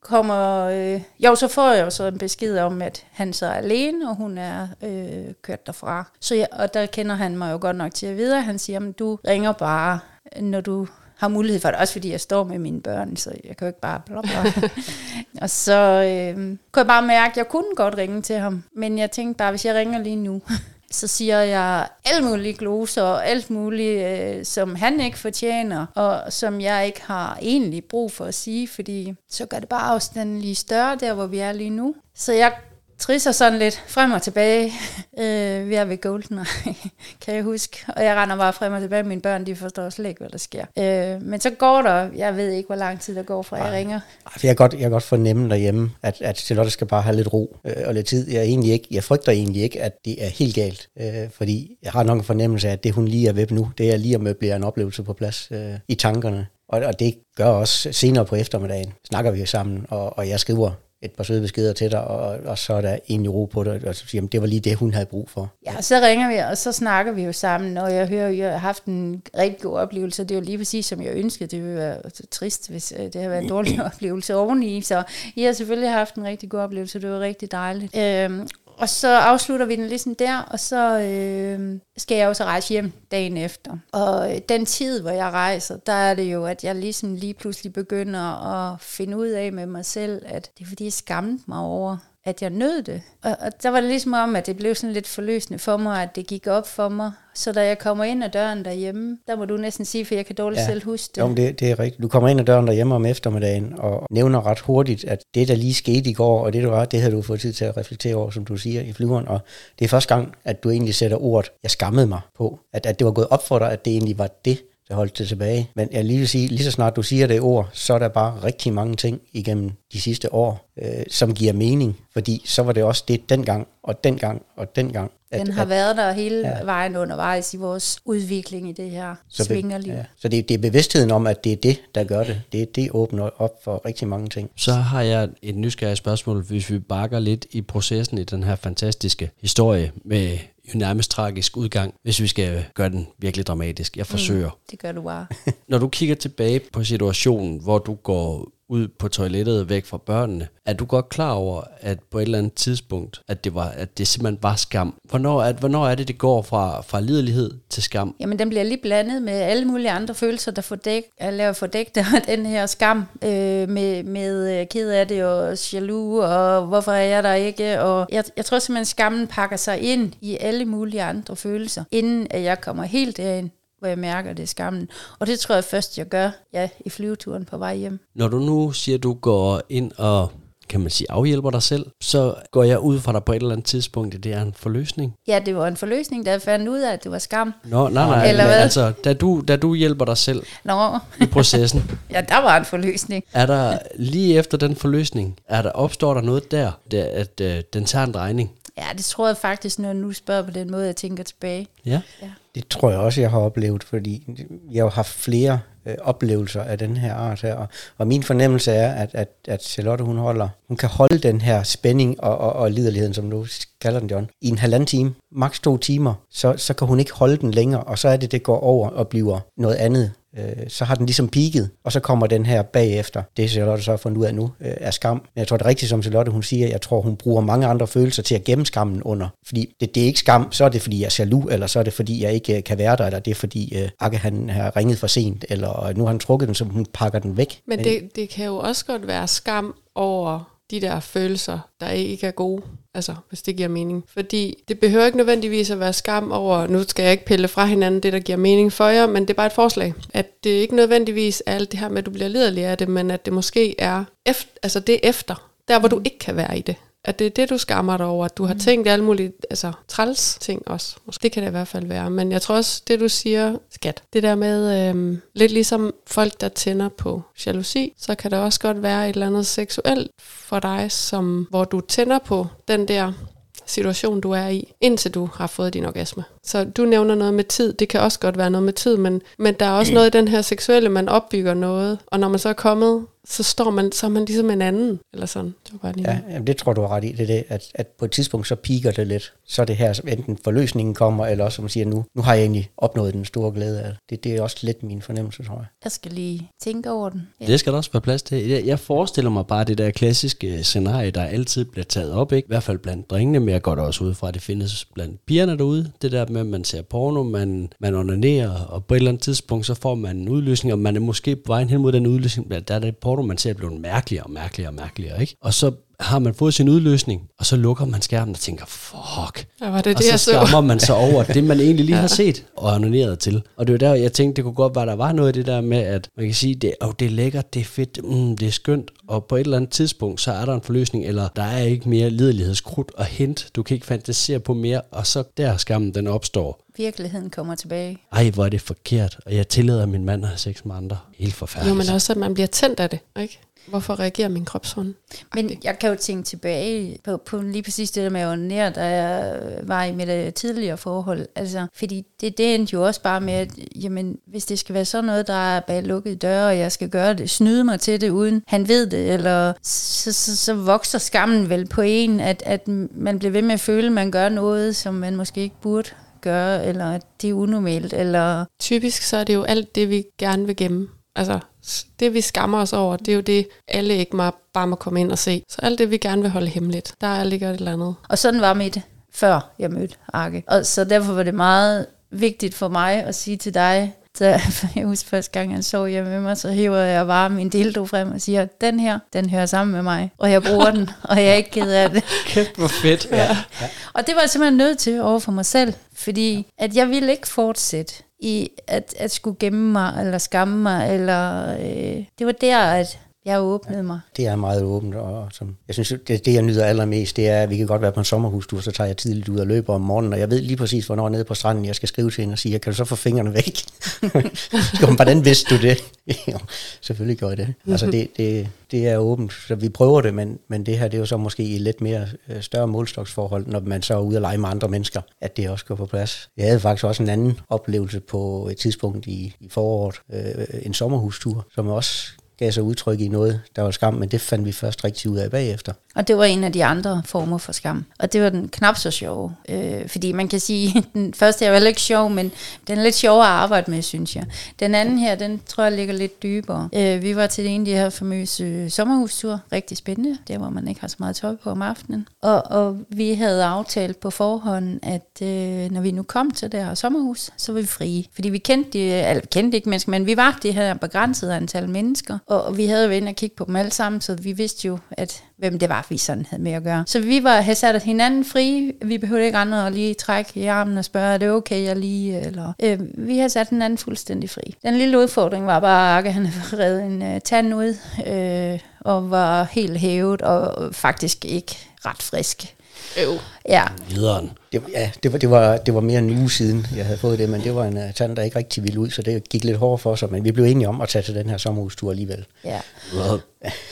kommer, øh, jo, så får jeg jo så en besked om, at han så er alene, og hun er øh, kørt derfra. Så jeg, og der kender han mig jo godt nok til at vide, at han siger, at du ringer bare, når du har mulighed for det, også fordi jeg står med mine børn, så jeg kan jo ikke bare blå, blå. og så øh, kunne jeg bare mærke, at jeg kunne godt ringe til ham, men jeg tænkte bare, hvis jeg ringer lige nu, så siger jeg alt mulige gloser og alt muligt, øh, som han ikke fortjener, og som jeg ikke har egentlig brug for at sige, fordi så gør det bare afstanden lige større der, hvor vi er lige nu. Så jeg trisser sådan lidt frem og tilbage. Øh, vi er ved Golden, kan jeg huske. Og jeg render bare frem og tilbage. Mine børn, de forstår slet ikke, hvad der sker. Øh, men så går der, jeg ved ikke, hvor lang tid der går fra, jeg ringer. Ej, Jeg kan godt, jeg kan godt fornemme derhjemme, at, at Charlotte skal bare have lidt ro øh, og lidt tid. Jeg, egentlig ikke, jeg frygter egentlig ikke, at det er helt galt, øh, fordi jeg har nok en fornemmelse af, at det hun lige er ved nu, det er lige at møblere en oplevelse på plads øh, i tankerne. Og, og det gør også senere på eftermiddagen, snakker vi sammen, og, og jeg skriver et par søde beskeder til dig, og, og så er der egentlig ro på det, og så siger, jamen, det var lige det, hun havde brug for. Ja, og så ringer vi, og så snakker vi jo sammen, og jeg hører, at jeg har haft en rigtig god oplevelse. Det er jo lige præcis, som jeg ønskede. Det ville være trist, hvis øh, det havde været en dårlig oplevelse oveni. Så I har selvfølgelig haft en rigtig god oplevelse. Det var rigtig dejligt. Øhm, og så afslutter vi den ligesom der, og så øh, skal jeg jo så rejse hjem dagen efter. Og øh, den tid, hvor jeg rejser, der er det jo, at jeg ligesom lige pludselig begynder at finde ud af med mig selv, at det er fordi, jeg skamte mig over, at jeg nød det. Og, og der var det ligesom om, at det blev sådan lidt forløsende for mig, at det gik op for mig. Så da jeg kommer ind ad døren derhjemme, der må du næsten sige, for jeg kan dårligt ja. selv huske det. Jo, det, det er rigtigt. Du kommer ind ad døren derhjemme om eftermiddagen og nævner ret hurtigt, at det, der lige skete i går, og det, du var, det havde du fået tid til at reflektere over, som du siger, i flyveren. Og det er første gang, at du egentlig sætter ordet, jeg skammede mig på, at, at det var gået op for dig, at det egentlig var det, der holdt det tilbage. Men jeg lige vil sige, lige så snart du siger det ord, så er der bare rigtig mange ting igennem de sidste år, øh, som giver mening. Fordi så var det også det dengang, og dengang, og dengang. At, Den har at, været der hele ja. vejen undervejs i vores udvikling i det her så svingerliv. Ja. Så det, det er bevidstheden om, at det er det, der gør det. Det, det åbner op for rigtig mange ting. Så har jeg et nysgerrigt spørgsmål, hvis vi bakker lidt i processen i den her fantastiske historie med jo nærmest tragisk udgang, hvis vi skal gøre den virkelig dramatisk. Jeg forsøger. Mm, det gør du bare. Når du kigger tilbage på situationen, hvor du går ud på toilettet væk fra børnene. Er du godt klar over, at på et eller andet tidspunkt, at det, var, at det simpelthen var skam? Hvornår, at, hvornår er det, det går fra, fra lidelighed til skam? Jamen, den bliver lige blandet med alle mulige andre følelser, der får dæk, laver fordækt af den her skam øh, med, med øh, ked af det og jaloux, og hvorfor er jeg der ikke? Og jeg, jeg tror simpelthen, skammen pakker sig ind i alle mulige andre følelser, inden at jeg kommer helt derind hvor jeg mærker, det er skammen. Og det tror jeg først, jeg gør ja, i flyveturen på vej hjem. Når du nu siger, at du går ind og kan man sige, afhjælper dig selv, så går jeg ud fra dig på et eller andet tidspunkt, at det er en forløsning. Ja, det var en forløsning, da jeg fandt ud af, at det var skam. Nå, nej, nej, eller hvad? altså, da du, da du hjælper dig selv Nå. i processen. ja, der var en forløsning. Er der lige efter den forløsning, er der, opstår der noget der, der at uh, den tager en drejning? Ja, det tror jeg faktisk, når nu spørger på den måde, jeg tænker tilbage. Ja. ja. Det tror jeg også, jeg har oplevet, fordi jeg har haft flere øh, oplevelser af den her art her, og, og min fornemmelse er, at, at, at Charlotte, hun holder, hun kan holde den her spænding og, og, og liderligheden, som du kalder den, John, i en halvanden time, maks to timer, så, så kan hun ikke holde den længere, og så er det, det går over og bliver noget andet øh, så har den ligesom peaked, og så kommer den her bagefter. Det Charlotte så har fundet ud af nu, øh, er skam. Men jeg tror, det er rigtigt, som Charlotte hun siger, jeg tror, hun bruger mange andre følelser til at gemme skammen under. Fordi det, det er ikke skam, så er det, fordi jeg er jaloux, eller så er det, fordi jeg ikke øh, kan være der, eller det er, fordi øh, Akke han har ringet for sent, eller nu har han trukket den, så hun pakker den væk. Men, Men det, det kan jo også godt være skam over de der følelser, der ikke er gode. Altså, hvis det giver mening. Fordi det behøver ikke nødvendigvis at være skam over, nu skal jeg ikke pille fra hinanden det, der giver mening for jer, men det er bare et forslag. At det ikke nødvendigvis er alt det her med, at du bliver liderlig af det, men at det måske er efter, altså det efter, der hvor du ikke kan være i det at det er det, du skammer dig over, at du har mm. tænkt alle mulige altså, træls ting også. Måske det kan det i hvert fald være. Men jeg tror også, det du siger, skat, det der med øhm, lidt ligesom folk, der tænder på jalousi, så kan der også godt være et eller andet seksuelt for dig, som, hvor du tænder på den der situation, du er i, indtil du har fået din orgasme. Så du nævner noget med tid. Det kan også godt være noget med tid, men, men der er også noget i den her seksuelle, man opbygger noget. Og når man så er kommet så står man, så er man ligesom en anden, eller sådan. Det var bare lige ja, jamen det tror du har ret i, det er det, at, at på et tidspunkt så piker det lidt. Så er det her, som enten forløsningen kommer, eller også som man siger, nu, nu har jeg egentlig opnået den store glæde af det. Det er også lidt min fornemmelse, tror jeg. Jeg skal lige tænke over den. Ja. Det skal der også være plads til. Jeg forestiller mig bare det der klassiske scenarie, der altid bliver taget op, ikke? i hvert fald blandt drengene, men jeg går da også ud fra, at det findes blandt pigerne derude. Det der med, at man ser porno, man, man onanerer, og på et eller andet tidspunkt, så får man en udløsning, og man er måske på vejen hen mod den udløsning, der er det porno, man ser blive mærkeligere og mærkeligere og mærkeligere, ikke? Og så har man fået sin udløsning, og så lukker man skærmen og tænker, fuck. Ja, var det og det, så skammer man sig over det, man egentlig lige ja. har set og annoneret til. Og det var der, jeg tænkte, det kunne godt være, der var noget af det der med, at man kan sige, det, oh, det er lækkert, det er fedt, mm, det er skønt, og på et eller andet tidspunkt, så er der en forløsning, eller der er ikke mere lidelighedskrudt at hente, du kan ikke fantasere på mere, og så der skammen den opstår. Virkeligheden kommer tilbage. Ej, hvor er det forkert, og jeg tillader min mand at have sex med andre. Helt forfærdeligt. Jo, men også, at man bliver tændt af det, ikke? Hvorfor reagerer min krop sådan? Men jeg kan jo tænke tilbage på, på lige præcis det der med at nær, da jeg var i mit øh, tidligere forhold. Altså, fordi det, det endte jo også bare med, at jamen, hvis det skal være sådan noget, der er bag lukkede døre, og jeg skal gøre det, snyde mig til det, uden han ved det, eller så, så, så vokser skammen vel på en, at, at man bliver ved med at føle, at man gør noget, som man måske ikke burde gøre, eller at det er unormalt, eller... Typisk så er det jo alt det, vi gerne vil gemme. Altså, det vi skammer os over, det er jo det, alle ikke må, bare må komme ind og se. Så alt det, vi gerne vil holde hemmeligt, der ligger et eller andet. Og sådan var mit, før jeg mødte Arke. Og så derfor var det meget vigtigt for mig at sige til dig, så jeg husker første gang, han så hjemme med mig, så hiver jeg bare min dildo frem og siger, den her, den hører sammen med mig. Og jeg bruger den, og jeg er ikke ked af det. Kæft, hvor fedt. Ja. ja. Og det var jeg simpelthen nødt til over for mig selv, fordi at jeg ville ikke fortsætte i at, at skulle gemme mig, eller skamme mig, eller øh, det var der, at jeg åbnede mig. Det er meget åbent, og som, jeg synes, det, det jeg nyder allermest, det er, at vi kan godt være på en sommerhustur, så tager jeg tidligt ud og løber om morgenen, og jeg ved lige præcis, hvornår nede på stranden, jeg skal skrive til hende og sige, kan du så få fingrene væk? så, hvordan vidste du det? jo, selvfølgelig gør jeg det. Altså det, det, det er åbent, så vi prøver det, men, men det her, det er jo så måske i lidt mere øh, større målstoksforhold, når man så er ude og lege med andre mennesker, at det også går på plads. Jeg havde faktisk også en anden oplevelse på et tidspunkt i, i foråret, øh, en sommerhustur, som også gav sig udtryk i noget, der var skam, men det fandt vi først rigtig ud af bagefter. Og det var en af de andre former for skam. Og det var den knap så sjove. Øh, fordi man kan sige, den første er jo ikke sjov, men den er lidt sjovere at arbejde med, synes jeg. Den anden her, den tror jeg ligger lidt dybere. Øh, vi var til en af de her famøse sommerhustur. Rigtig spændende. Der hvor man ikke har så meget tøj på om aftenen. Og, og vi havde aftalt på forhånd, at øh, når vi nu kom til det her sommerhus, så var vi frie. Fordi vi kendte, de, altså, kendte ikke mennesker, men vi var det her begrænsede antal mennesker. Og, vi havde jo inde og kigge på dem alle sammen, så vi vidste jo, at hvem det var, vi sådan havde med at gøre. Så vi var, havde sat hinanden fri. Vi behøvede ikke andre at lige trække i armen og spørge, er det okay, jeg lige... Eller, øh, vi havde sat hinanden fuldstændig fri. Den lille udfordring var bare, at han havde reddet en øh, tand ud, øh, og var helt hævet, og faktisk ikke ret frisk. Øv. Ja. Videren. Det, ja, det var, det, var, det var mere en uge siden, jeg havde fået det, men det var en uh, tand, der ikke rigtig ville ud, så det gik lidt hårdt for sig, men vi blev enige om at tage til den her sommerhustur alligevel. ja.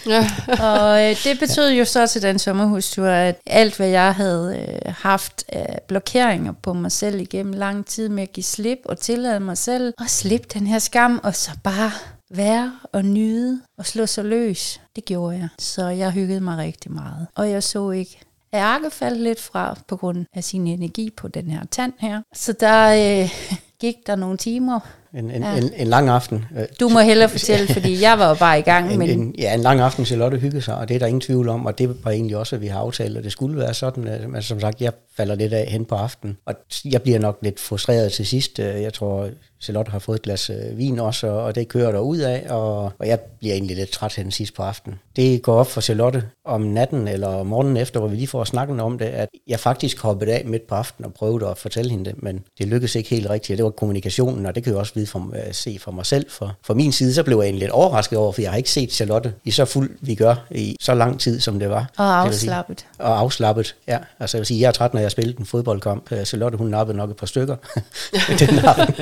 Ja. og øh, det betød jo så til den sommerhustur, at alt hvad jeg havde øh, haft af blokeringer på mig selv igennem lang tid med at give slip og tillade mig selv at slippe den her skam, og så bare være og nyde og slå sig løs. Det gjorde jeg. Så jeg hyggede mig rigtig meget. Og jeg så ikke at Arke faldt lidt fra på grund af sin energi på den her tand her. Så der øh, gik der nogle timer. En, en, Ja. en, en lang aften. Du må hellere fortælle, fordi jeg var jo bare i gang. En, Men en, ja, en lang aften til Lotte hygge sig, og det er der ingen tvivl om, og det var egentlig også, at vi har aftalt, at det skulle være sådan, at, men som sagt, jeg falder lidt af hen på aftenen, og jeg bliver nok lidt frustreret til sidst. Øh, Jeg tror, Charlotte har fået et glas øh, vin også, og det kører der ud af, og, og jeg bliver egentlig lidt træt hen sidst på aftenen. Det går op for Charlotte om natten eller morgenen efter, hvor vi lige får snakket om det, at jeg faktisk hoppede af midt på aftenen og prøvede at fortælle hende det, men det lykkedes ikke helt rigtigt. Det var kommunikationen, og det kan jeg også vide for, øh, se for mig selv. For, for min side, så blev jeg egentlig lidt overrasket over, for jeg har ikke set Charlotte i så fuld vi gør i så lang tid, som det var. og sige- afslappet. og afslappet, ja. Altså jeg vil sige, jeg er træt, når jeg spillede en fodboldkamp. Øh, Charlotte, hun nappede nok et par stykker. den aften.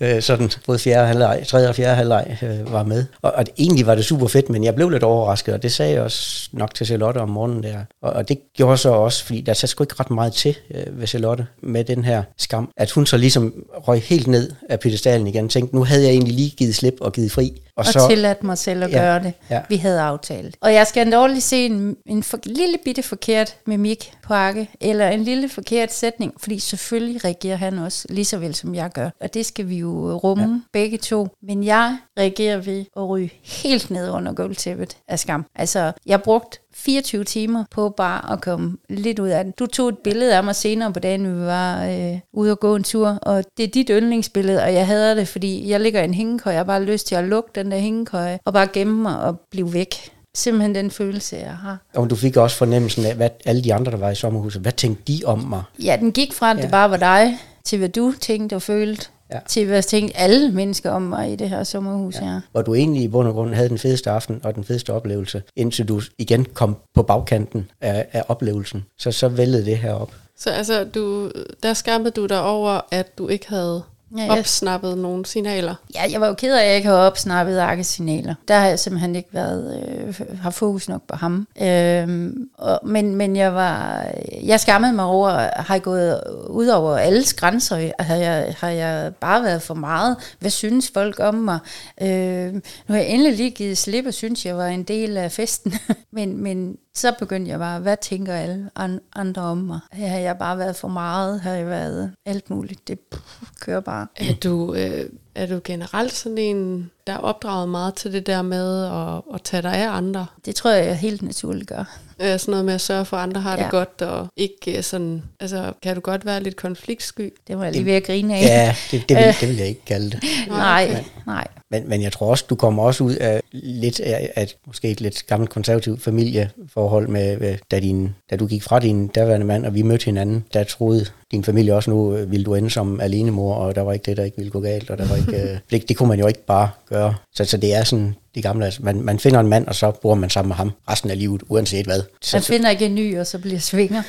Øh, Sådan både fjerde halvleg, tredje og fjerde halvleg øh, var med. Og, og det, egentlig var det super fedt, men jeg blev lidt overrasket, og det sagde jeg også nok til Charlotte om morgenen der. Og, og det gjorde så også, fordi der satte sgu ikke ret meget til øh, ved Charlotte med den her skam, at hun så ligesom røg helt ned af pedestalen igen, tænkte, nu havde jeg egentlig lige givet slip og givet fri. Og, og så, tilladt mig selv at Ja, gøre det. ja. Vi havde aftalt. Og jeg skal dårligt se en, en for, lille bitte forkert mimik på Arke, eller en lille forkert sætning, fordi selvfølgelig reagerer han også lige så vel som jeg gør. Og det skal vi jo rumme ja. begge to. Men jeg reagerer ved at ryge helt ned under gulvtæppet af skam. Altså, jeg brugte 24 timer på bare at komme lidt ud af det. Du tog et billede af mig senere på dagen, vi var øh, ude og gå en tur, og det er dit yndlingsbillede, og jeg hader det, fordi jeg ligger i en hængekøj, jeg har bare lyst til at lukke den der hængekøj, og bare gemme mig og blive væk. Simpelthen den følelse, jeg har. og du fik også fornemmelsen af, hvad alle de andre, der var i sommerhuset, hvad tænkte de om mig? Ja, den gik fra, at det Ja. bare var dig, til hvad du tænkte og følte, Ja. til hvad tænkte alle mennesker om mig i det her sommerhus ja. her. hvor du egentlig i bund og grund havde den fedeste aften og den fedeste oplevelse, indtil du igen kom på bagkanten af, af oplevelsen. Så så væltede det her op. Så altså, du, der skammede du dig over, at du ikke havde Ja, jeg- opsnappet nogle signaler. Ja, jeg var jo ked af, at jeg ikke har opsnappet arkesignaler. Der har jeg simpelthen ikke været, øh, har fokus nok på ham. Øhm, og, men, men jeg var, jeg skammede mig over, har jeg gået ud over alles grænser? Har jeg, har jeg bare været for meget? Hvad synes folk om mig? Øh, nu har jeg endelig lige givet slip og synes, jeg var en del af festen. men, men så begyndte jeg bare, hvad tænker alle an- andre om mig? Har jeg bare været for meget? Har jeg været alt muligt? Det pff, kører bare. Er du, øh, er du generelt sådan en, der er opdraget meget til det der med at, at tage dig af andre? Det tror jeg, jeg helt naturligt gør. Øh, sådan noget med at sørge for, at andre har ja. Det godt, og ikke øh, sådan, altså kan du godt være lidt konfliktsky? Det var jeg lige ved at grine af. Ja, det, det, vil, det vil jeg ikke kalde det. nej, nej. Men, men jeg tror også, du kommer også ud af lidt af, af måske et lidt gammelt konservativt familieforhold med, med da, din, da du gik fra din daværende mand, og vi mødte hinanden, der troede din familie også nu, øh, ville du ende som alenemor, og der var ikke det, der ikke ville gå galt, og der var ikke, øh, det, det kunne man jo ikke bare gøre. Så, så det er sådan, de gamle, altså, man, man finder en mand, og så bor man sammen med ham resten af livet, uanset hvad. Så, Man finder ikke en ny, og så bliver svinger.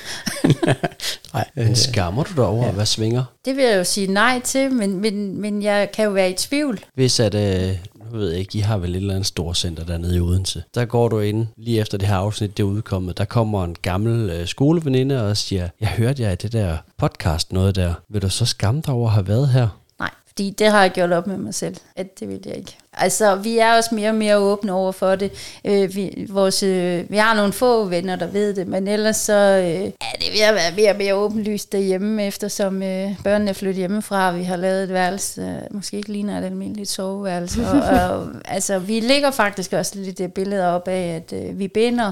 nej, Men skammer du dig over, ja. hvad svinger? Det vil jeg jo sige nej til, men, men, men jeg kan jo være i tvivl. Hvis at, øh, ved jeg ikke, I har vel et eller andet storcenter dernede i Odense. Der går du ind, lige efter det her afsnit, det er udkommet, der kommer en gammel øh, skoleveninde og siger, jeg hørte jer i det der podcast noget der. Vil du så skamme dig over at have været her? Fordi det har jeg gjort op med mig selv, at det vil jeg ikke. Altså, vi er også mere og mere åbne over for det. Øh, vi, vores, øh, vi har nogle få venner, der ved det, men ellers så øh, er det ved at være mere og mere åbenlyst derhjemme, eftersom øh, børnene er flyttet hjemmefra, og vi har lavet et værelse, øh, måske ikke ligner et almindeligt soveværelse. og, og, altså, vi ligger faktisk også lidt det billede op af, at øh, vi binder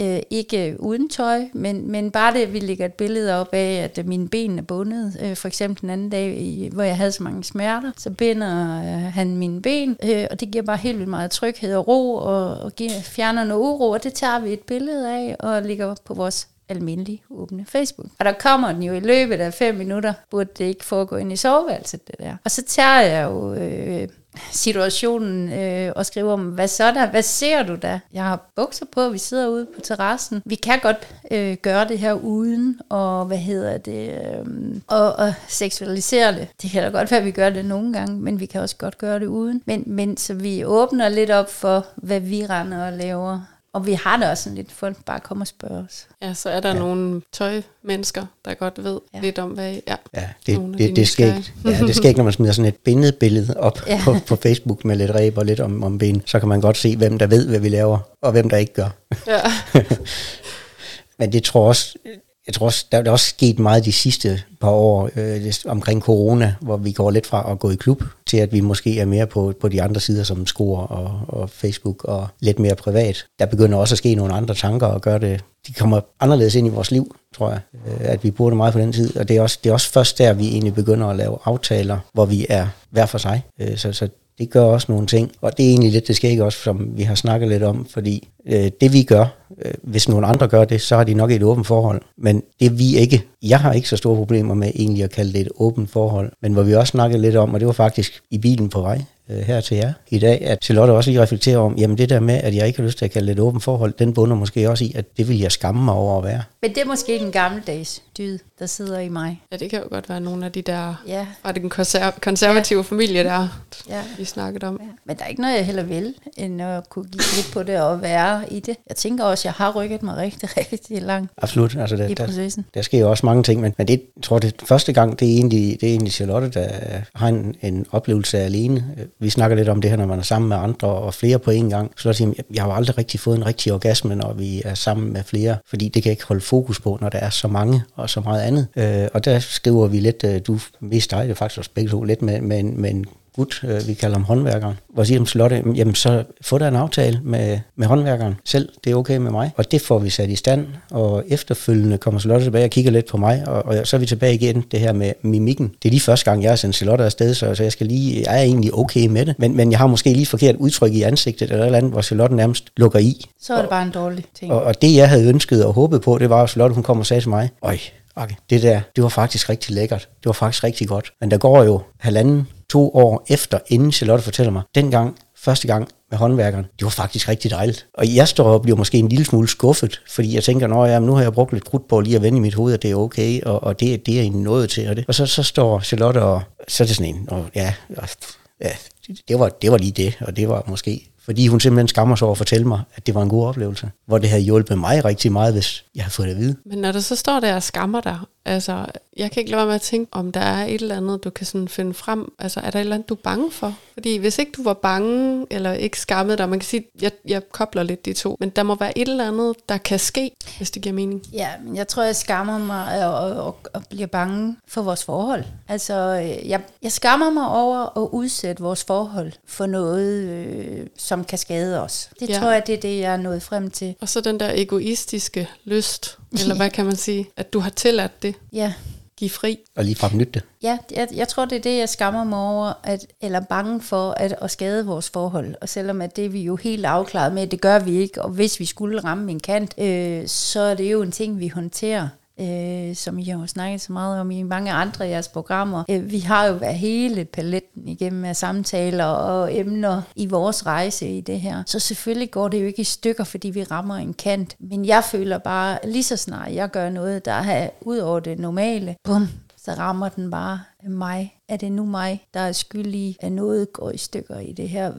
Øh, ikke uden tøj, men, men bare det, at vi lægger et billede op af, at øh, mine ben er bundet. Øh, for eksempel den anden dag, i, hvor jeg havde så mange smerter, så binder øh, han mine ben, øh, og det giver bare helt vildt meget tryghed og ro, og, og giver, fjerner noget uro, og det tager vi et billede af, og lægger på vores almindelige åbne Facebook. Og der kommer den jo i løbet af fem minutter, burde det ikke foregå ind i soveværelset, det der. Og så tager jeg jo øh, situationen øh, og skriver om, hvad så der? Hvad ser du da? Jeg har bukser på, vi sidder ude på terrassen. Vi kan godt øh, gøre det her uden, og hvad hedder det, øh, og, og seksualisere det. Det kan da godt være, at vi gør det nogle gange, men vi kan også godt gøre det uden. Men, men så vi åbner lidt op for, hvad vi render og laver og vi har det også sådan lidt, folk bare kommer og spørger os. Ja, så er der ja. nogle tøjmennesker, der godt ved ja. lidt om, hvad... Ja, Ja, det, det, det, skal ikke, ja, det skal ikke, når man smider sådan et billedbillede op ja. på, på Facebook med lidt ræb og lidt om, om ben, så kan man godt se, hvem der ved, hvad vi laver, og hvem der ikke gør. Ja. Men det tror også, jeg tror også, der er også sket meget de sidste par år øh, omkring corona, hvor vi går lidt fra at gå i klub, til at vi måske er mere på, på de andre sider som Skor og, og Facebook og lidt mere privat. Der begynder også at ske nogle andre tanker og gøre det. De kommer anderledes ind i vores liv, tror jeg, øh, at vi bruger det meget på den tid. Og det er, også, det er også først der, vi egentlig begynder at lave aftaler, hvor vi er hver for sig. Øh, så, så det gør også nogle ting, og det er egentlig lidt det ikke også, som vi har snakket lidt om, fordi øh, det vi gør, øh, hvis nogle andre gør det, så har de nok et åbent forhold, men det vi ikke, jeg har ikke så store problemer med egentlig at kalde det et åbent forhold, men hvor vi også snakkede lidt om, og det var faktisk i bilen på vej øh, her til jer i dag, at Charlotte også lige reflekterer om, jamen det der med, at jeg ikke har lyst til at kalde det et åbent forhold, den bunder måske også i, at det vil jeg skamme mig over at være. Men det er måske den gammeldags dyd, der sidder i mig. ja, det kan jo godt være nogle af de der Ja, fra den konser- konservative ja. familie der, ja. vi snakkede om. Ja. Men der er ikke noget, jeg heller vil, end at kunne give lidt på det og være i det. Jeg tænker også, at jeg har rykket mig rigtig, rigtig langt Absolut, altså i der, der, processen. der sker jo også mange ting, men, men det jeg tror det første gang, det er egentlig, det er egentlig Charlotte, der har en, en oplevelse af alene. Vi snakker lidt om det her, når man er sammen med andre og flere på en gang. Så siger, jeg har jo aldrig rigtig fået en rigtig orgasme, når vi er sammen med flere, fordi det kan jeg ikke holde fokus på, når der er så mange og så meget andet. Øh, og der skriver vi lidt, øh, du mest dig, det faktisk også begge to, lidt med, med, en- med en gut, øh, vi kalder ham håndværkeren, hvor siger dem Charlotte, jamen så få der en aftale med, med håndværkeren selv, det er okay med mig. Og det får vi sat i stand, og efterfølgende kommer Charlotte tilbage og kigger lidt på mig, og, og så er vi tilbage igen, det her med mimikken. Det er lige første gang, jeg har sendt Charlotte afsted, så, så jeg, skal lige, jeg er egentlig okay med det, men, men jeg har måske lige forkert udtryk i ansigtet, eller et eller andet, hvor Charlotte nærmest lukker i. Så er det bare en dårlig ting. Og, og det, jeg havde ønsket og håbet på, det var, at Charlotte hun kom og sagde til mig, Øj, okay, det der, det var faktisk rigtig lækkert. Det var faktisk rigtig godt. Men der går jo halvanden, to år efter, inden Charlotte fortæller mig, dengang, første gang med håndværkeren, det var faktisk rigtig dejligt. Og jeg står og bliver måske en lille smule skuffet, fordi jeg tænker, nå ja, nu har jeg brugt lidt krudt på lige at vende i mit hoved, at det er okay, og, og det, det er en nået til. Og, det. og så, så står Charlotte, og så er det sådan en, og ja, og, ja det, var, det var lige det, og det var måske fordi hun simpelthen skammer sig over at fortælle mig, at det var en god oplevelse. Hvor det havde hjulpet mig rigtig meget, hvis jeg havde fået det at vide. Men når du så står der og skammer dig, altså, jeg kan ikke lade være med at tænke, om der er et eller andet, du kan sådan finde frem. Altså, er der et eller andet, du er bange for? Fordi hvis ikke du var bange, eller ikke skammede dig, man kan sige, jeg, jeg kobler lidt de to, men der må være et eller andet, der kan ske, hvis det giver mening. Ja, men jeg tror, jeg skammer mig og, og, og bliver bange for vores forhold. Altså, øh, jeg, jeg skammer mig over at udsætte vores forhold for noget, øh, som kan skade os. Det ja. tror jeg, det er det, jeg er nået frem til. Og så den der egoistiske lyst, eller hvad kan man sige, at du har tilladt det, Ja, give fri. Og lige fra nyt det. ja jeg, jeg tror, det er det, jeg skammer mig over, at, eller bange for at, at skade vores forhold. Og selvom at det er vi jo helt afklaret med, at det gør vi ikke, og hvis vi skulle ramme en kant, øh, så er det jo en ting, vi håndterer øh, som I har jo snakket så meget om i mange andre af jeres programmer. Øh, vi har jo været hele paletten igennem af samtaler og emner i vores rejse i det her. Så selvfølgelig går det jo ikke i stykker, fordi vi rammer en kant. Men jeg føler bare, lige så snart jeg gør noget, der er ud over det normale, bum, så rammer den bare mig. Er det nu mig, der er skyld i, at noget går i stykker i det her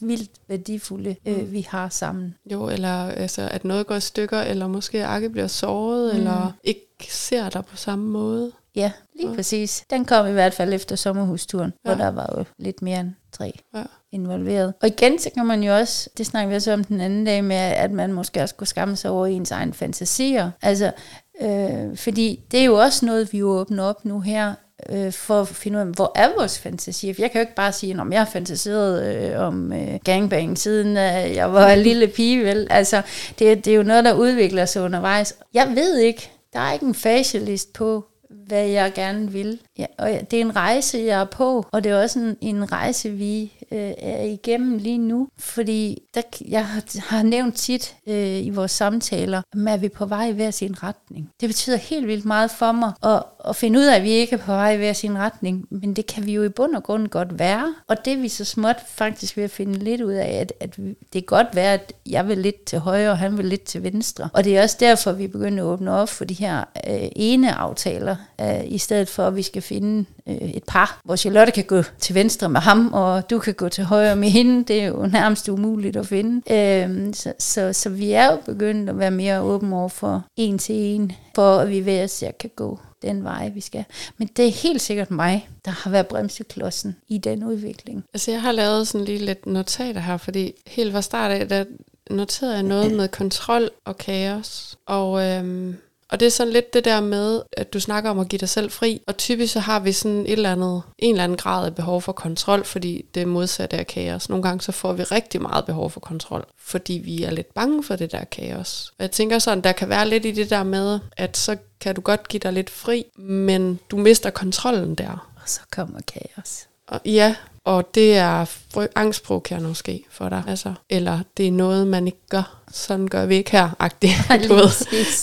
vildt værdifulde, øh, mm. vi har sammen? Jo, eller altså, at noget går i stykker, eller måske Akke bliver såret, mm. eller ikke ser dig på samme måde. Ja, lige ja. præcis. Den kom i hvert fald efter sommerhusturen, ja. hvor der var jo lidt mere end tre ja. involveret. Og igen, så kan man jo også, det snakker vi også om den anden dag med, at man måske også kunne skamme sig over ens egen fantasier. Altså, øh, fordi det er jo også noget, vi åbner op nu her, øh, for at finde ud af, hvor er vores fantasi? For jeg kan jo ikke bare sige, om jeg har fantaseret øh, om øh, gangbang, siden øh, jeg var en lille pige, vel? Altså, det, det er jo noget, der udvikler sig undervejs. Jeg ved ikke, der er ikke en facialist på, hvad jeg gerne vil. Ja, og det er en rejse, jeg er på, og det er også en, en rejse, vi øh, er igennem lige nu. Fordi der, jeg har, nævnt tit øh, i vores samtaler, at vi er på vej i hver sin retning. Det betyder helt vildt meget for mig at, at finde ud af, at vi ikke er på vej i hver sin retning. Men det kan vi jo i bund og grund godt være. Og det er vi så småt faktisk ved at finde lidt ud af, at, at det er godt være, at jeg vil lidt til højre, og han vil lidt til venstre. Og det er også derfor, vi begynder at åbne op for de her øh, ene aftaler, øh, i stedet for, at vi skal finde øh, et par, hvor Charlotte kan gå til venstre med ham, og du kan gå til højre med hende. Det er jo nærmest umuligt at finde. Øh, så, så, så vi er jo begyndt at være mere åbne over for en til en, for at vi ved, at jeg kan gå den vej, vi skal. Men det er helt sikkert mig, der har været bremseklodsen i den udvikling. Altså jeg har lavet sådan lige lidt notater her, fordi helt fra start af, der noterede jeg noget med kontrol og kaos. Og øhm, og det er sådan lidt det der med, at du snakker om at give dig selv fri, og typisk så har vi sådan et eller andet, en eller anden grad af behov for kontrol, fordi det er modsatte af kaos. Nogle gange så får vi rigtig meget behov for kontrol, fordi vi er lidt bange for det der kaos. Og jeg tænker sådan, der kan være lidt i det der med, at så kan du godt give dig lidt fri, men du mister kontrollen der. Og så kommer kaos. Og, ja, og det er angstprovokerende måske for dig. Altså, eller det er noget, man ikke gør. Sådan gør vi ikke her, agtigt.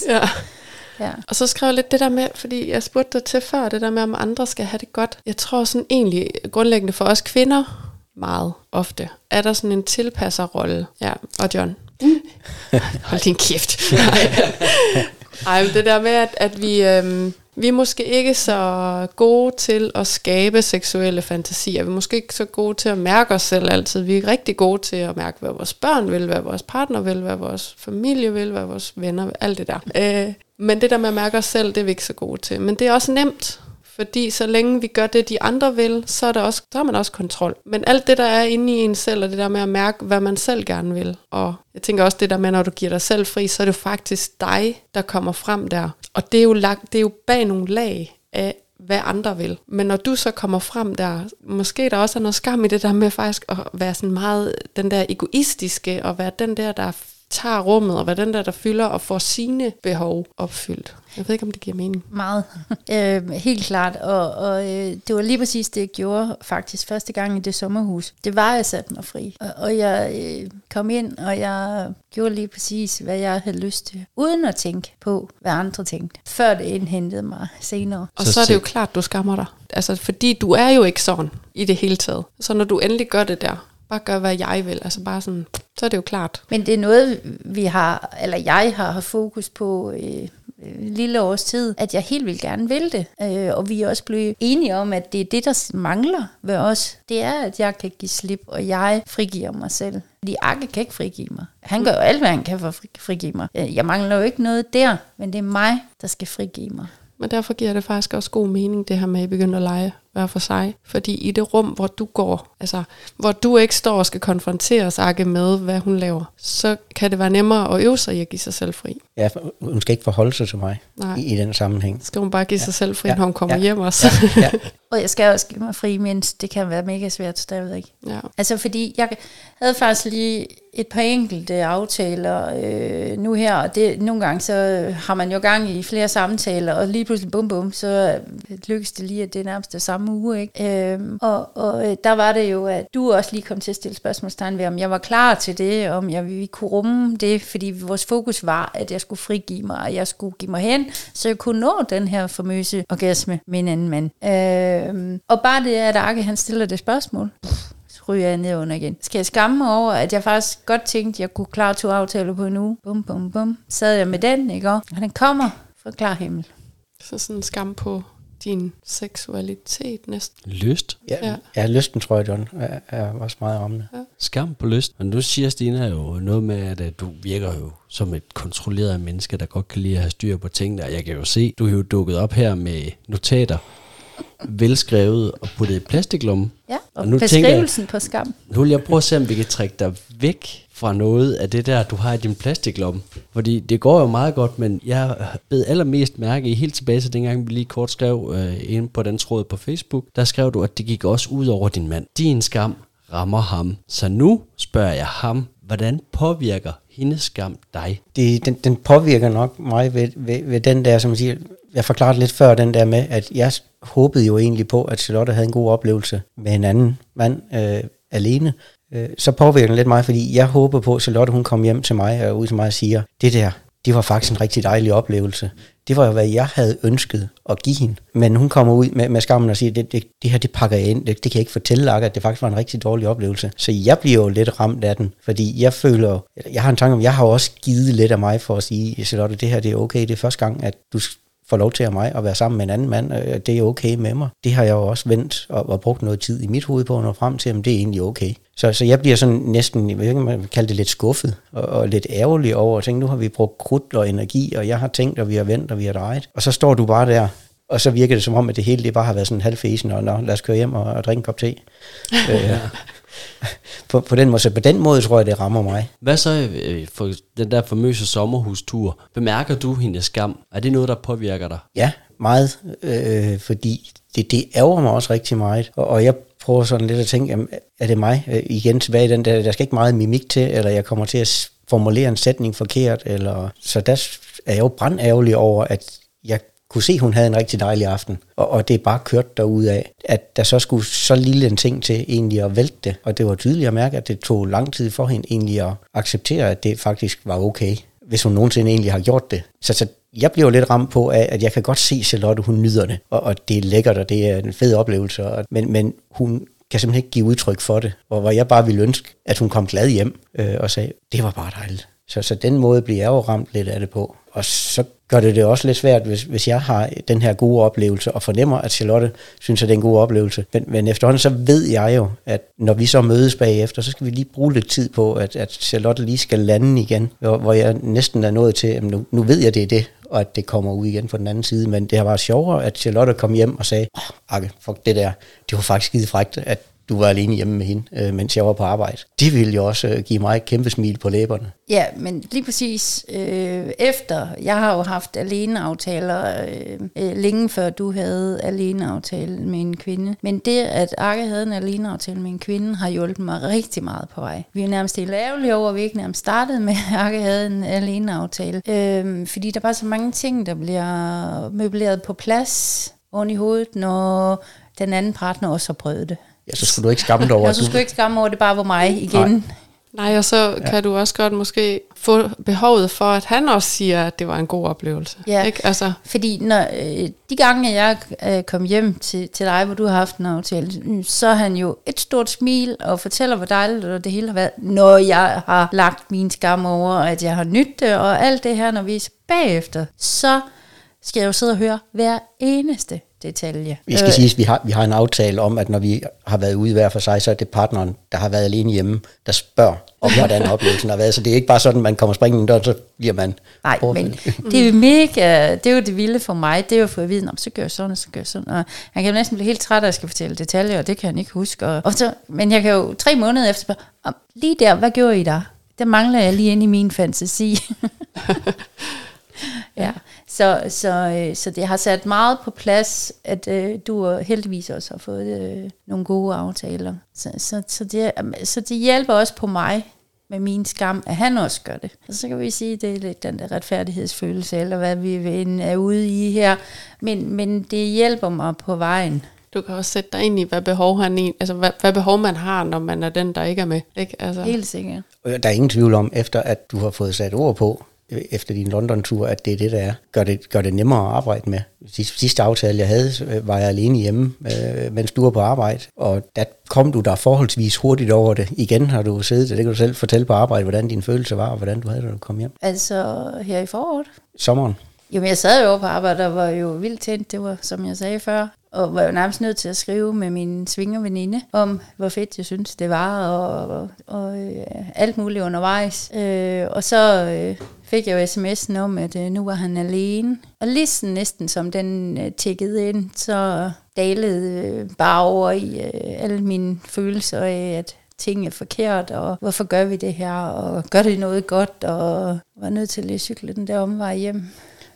Ja. Ja. Og så skrev jeg lidt det der med, fordi jeg spurgte dig til før, det der med, om andre skal have det godt. Jeg tror sådan egentlig grundlæggende for os kvinder, meget ofte, er der sådan en tilpasserrolle. Ja, og John. Mm. Hold din kæft. Ej, det der med, at, at vi, øhm, vi er måske ikke så gode til at skabe seksuelle fantasier. Vi er måske ikke så gode til at mærke os selv altid. Vi er rigtig gode til at mærke, hvad vores børn vil, hvad vores partner vil, hvad vores familie vil, hvad vores venner vil, alt det der. Øh, men det der med at mærke os selv, det er vi ikke så gode til. Men det er også nemt, fordi så længe vi gør det, de andre vil, så er, der også, så har man også kontrol. Men alt det, der er inde i en selv, og det der med at mærke, hvad man selv gerne vil. Og jeg tænker også det der med, når du giver dig selv fri, så er det faktisk dig, der kommer frem der. Og det er jo, lagt, det er jo bag nogle lag af, hvad andre vil. Men når du så kommer frem der, måske der også er noget skam i det der med faktisk at være sådan meget den der egoistiske, og være den der, der tager rummet, og hvad den der, der fylder og får sine behov opfyldt. Jeg ved ikke, om det giver mening. Meget. øh, helt klart. Og, og øh, det var lige præcis det, jeg gjorde faktisk første gang i det sommerhus. Det var, jeg satte mig fri. Og, og jeg øh, kom ind, og jeg gjorde lige præcis, hvad jeg havde lyst til. Uden at tænke på, hvad andre tænkte. Før det indhentede mig senere. Og så, så er det jo klart, du skammer dig. Altså, fordi du er jo ikke sådan i det hele taget. Så når du endelig gør det der, bare gør, hvad jeg vil. Altså bare sådan, så er det jo klart. Men det er noget, vi har, eller jeg har haft fokus på øh, øh lille års tid, at jeg helt vil gerne vil det. Øh, og vi er også blevet enige om, at det er det, der mangler ved os. Det er, at jeg kan give slip, og jeg frigiver mig selv. Fordi Akke kan ikke frigive mig. Han gør jo alt, hvad han kan for at frigive mig. Øh, jeg mangler jo ikke noget der, men det er mig, der skal frigive mig. Men derfor giver det faktisk også god mening, det her med, at I begynder at lege hver for sig. Fordi i det rum, hvor du går, altså hvor du ikke står og skal konfrontere Sakke med, hvad hun laver, så kan det være nemmere at øve sig i at give sig selv fri. Ja, hun skal ikke forholde sig til mig i, i den sammenhæng. Skal hun bare give ja. sig selv fri, ja. når hun kommer ja. hjem også. Ja. Ja. og jeg skal også give mig fri, mens det kan være mega svært stadigvæk. Ja. Altså fordi jeg havde faktisk lige et par enkelte aftaler øh, nu her, og det, nogle gange så har man jo gang i flere samtaler, og lige pludselig bum bum, så øh, lykkes det lige, at det er nærmest det samme uge. Ikke? Øhm, og, og øh, der var det jo, at du også lige kom til at stille spørgsmålstegn ved, om jeg var klar til det, om jeg vi kunne rumme det, fordi vores fokus var, at jeg skulle frigive mig, og jeg skulle give mig hen, så jeg kunne nå den her famøse orgasme med en anden mand. Øhm, og bare det, at Arke han stiller det spørgsmål, pff, ryger jeg ned under igen. Skal jeg skamme mig over, at jeg faktisk godt tænkte, at jeg kunne klare to aftaler på en uge? Bum, bum, bum. Sad jeg med den, ikke? Og den kommer fra klar himmel. Så sådan en skam på din seksualitet næsten. Lyst. Ja, Ja. ja. ja lysten, tror jeg, John, er, er også meget rammende. Skam på lyst. Og nu siger Stina jo noget med, at øh, du virker jo som et kontrolleret menneske, der godt kan lide at have styr på tingene. Og jeg kan jo se, du er jo dukket op her med notater, velskrevet og puttet i plastiklomme. Ja, og, Og nu tænker jeg- beskrivelsen på skam. Nu vil jeg prøve at se, om vi kan trække dig væk fra noget af det der, du har i din plastiklomme. Fordi det går jo meget godt, men jeg bed allermest mærke i helt tilbage til dengang, vi lige kort skrev øh, inde på den tråd på Facebook. Der skrev du, at det gik også ud over din mand. Din skam rammer ham. Så nu spørger jeg ham, hvordan påvirker hendes skam dig? Det, den, den påvirker nok mig ved, ved, ved den der, som jeg siger, jeg forklarede lidt før den der med, at jeg håbede jo egentlig på, at Charlotte havde en god oplevelse med en anden mand øh, alene. Øh, så påvirker den lidt mig, fordi jeg håber på, at Charlotte hun kom hjem til mig og ud til mig og siger, det der, det var faktisk en rigtig dejlig oplevelse. Det var jo, hvad jeg havde ønsket at give hende. Men hun kommer ud med, med skammen og siger, det, det, det her, det pakker jeg ind. Det, det kan jeg ikke fortælle dig, at det faktisk var en rigtig dårlig oplevelse. Så jeg bliver jo lidt ramt af den, fordi jeg føler, jeg har en tanke om, jeg har også givet lidt af mig for at sige, Charlotte, det her det er okay. Det er første gang, at du får lov til af mig at være sammen med en anden mand, øh, det er okay med mig. Det har jeg jo også vendt og, og brugt noget tid i mit hoved på at nå frem til, at det er egentlig okay. Så, så jeg bliver sådan næsten, jeg ved ikke, man kalde det lidt skuffet og, og lidt ærgerlig over at tænke, nu har vi brugt krudt og energi, og jeg har tænkt, og vi har vendt, og vi har drejet. Og så står du bare der, og så virker det som om, at det hele det bare har været sådan halvfesen, og nå, lad os køre hjem og, og drikke en kop te. øh, på, på, den måde, så på den måde tror jeg, det rammer mig. Hvad så øh, for den der famøse sommerhustur? Bemærker du hendes skam? Er det noget, der påvirker dig? Ja, meget, øh, fordi det, det ærger mig også rigtig meget, og, og jeg prøver sådan lidt at tænke, jamen, er det mig? Øh, igen tilbage i den der, der skal ikke meget mimik til, eller jeg kommer til at formulere en sætning forkert, eller, så der er jeg jo brandærgerlig over, at jeg kunne se, at hun havde en rigtig dejlig aften, og, og det er bare kørt derud af, at der så skulle så lille en ting til egentlig at vælte det, og det var tydeligt at mærke, at det tog lang tid for hende egentlig at acceptere, at det faktisk var okay, hvis hun nogensinde egentlig har gjort det. Så, så jeg bliver jo lidt ramt på, at jeg kan godt se Charlotte, hun nyder det, og, og det er lækkert, og det er en fed oplevelse, og, men, men hun kan simpelthen ikke give udtryk for det, og hvor jeg bare ville ønske, at hun kom glad hjem øh, og sagde, det var bare dejligt. Så, så den måde bliver jeg jo ramt lidt af det på. Og så gør det det også lidt svært, hvis, hvis jeg har den her gode oplevelse, og fornemmer, at Charlotte synes, at det er en god oplevelse. Men, men efterhånden så ved jeg jo, at når vi så mødes bagefter, så skal vi lige bruge lidt tid på, at, at Charlotte lige skal lande igen, hvor, hvor jeg næsten er nået til, at nu, nu ved jeg, det er det, og at det kommer ud igen på den anden side. Men det har været sjovere, at Charlotte kom hjem og sagde, oh, Akke, fuck det der, det var faktisk skide frægt, at du var alene hjemme med hende, øh, mens jeg var på arbejde. Det ville jo også øh, give mig et kæmpe smil på læberne. Ja, men lige præcis øh, efter, jeg har jo haft aleneaftaler øh, øh, længe før du havde aleneaftale med en kvinde. Men det, at Arke havde en aleneaftale med en kvinde, har hjulpet mig rigtig meget på vej. Vi er nærmest helt ærgerlige over, at vi ikke nærmest startede med, at Arke havde en aleneaftale. Øh, fordi der var så mange ting, der bliver møbleret på plads oven i hovedet, når den anden partner også har prøvet det. Ja, så skulle du ikke skamme dig over, Og at så du... skulle jeg ikke skamme over, det bare var mig igen. Nej. Nej, og så ja. kan du også godt måske få behovet for, at han også siger, at det var en god oplevelse. Ja. Ikke? Altså, Fordi når, øh, de gange, jeg øh, kom hjem til, til dig, hvor du har haft en aftale, mm, så er han jo et stort smil og fortæller, hvor dejligt og det hele har været, når jeg har lagt min skam over, og at jeg har nydt det, og alt det her, når vi er bagefter, så skal jeg jo sidde og høre hver eneste detalje. Vi skal sige, at vi har, vi har en aftale om, at når vi har været ude hver for sig, så er det partneren, der har været alene hjemme, der spørger om, hvordan oplevelsen har været. Så det er ikke bare sådan, at man kommer springende døren, så bliver man Nej, men det er jo mega, det er jo det vilde for mig, det er jo for at vide, "Nå, så gør jeg sådan, og så gør jeg sådan. Og han kan jo næsten blive helt træt af, at jeg skal fortælle detaljer, og det kan han ikke huske. Og, og så, men jeg kan jo tre måneder efter spørge, "Om, lige der, hvad gjorde I der? Der mangler jeg lige ind i min fantasi. ja, så, så, øh, så det har sat meget på plads, at øh, du heldigvis også har fået øh, nogle gode aftaler. Så, så, så, det, så det hjælper også på mig med min skam, at han også gør det. Og så kan vi sige, at det er lidt den der retfærdighedsfølelse, eller hvad vi er ude i her. Men, men det hjælper mig på vejen. Du kan også sætte dig ind i, hvad behov, han i, altså, hvad, hvad behov man har, når man er den, der ikke er med. Ikke? Altså. Helt sikkert. Og Der er ingen tvivl om, efter at du har fået sat ord på, efter din London-tur, at det er det, der er. Gør det, gør det nemmere at arbejde med. Sidste, sidste aftale, jeg havde, øh, var jeg alene hjemme, øh, mens du var på arbejde, og der kom du der forholdsvis hurtigt over det. Igen har du siddet, det kan du selv fortælle på arbejde, hvordan din følelse var, og hvordan du havde det, da du kom hjem. Altså her i foråret. Sommeren. Jo, men jeg sad jo på arbejde og var jo vildt tændt, det var som jeg sagde før, og var jo nærmest nødt til at skrive med min svingerveninde om, hvor fedt jeg synes det var, og, og, og øh, alt muligt undervejs. Øh, og så øh, fik jeg jo sms'en om, at øh, nu var han alene. Og lige sådan næsten som den øh, tækkede ind, så dalede øh, bare over i øh, alle mine følelser af, at ting er forkert, og hvorfor gør vi det her, og gør det noget godt, og var nødt til at lige cykle den der omvej hjem.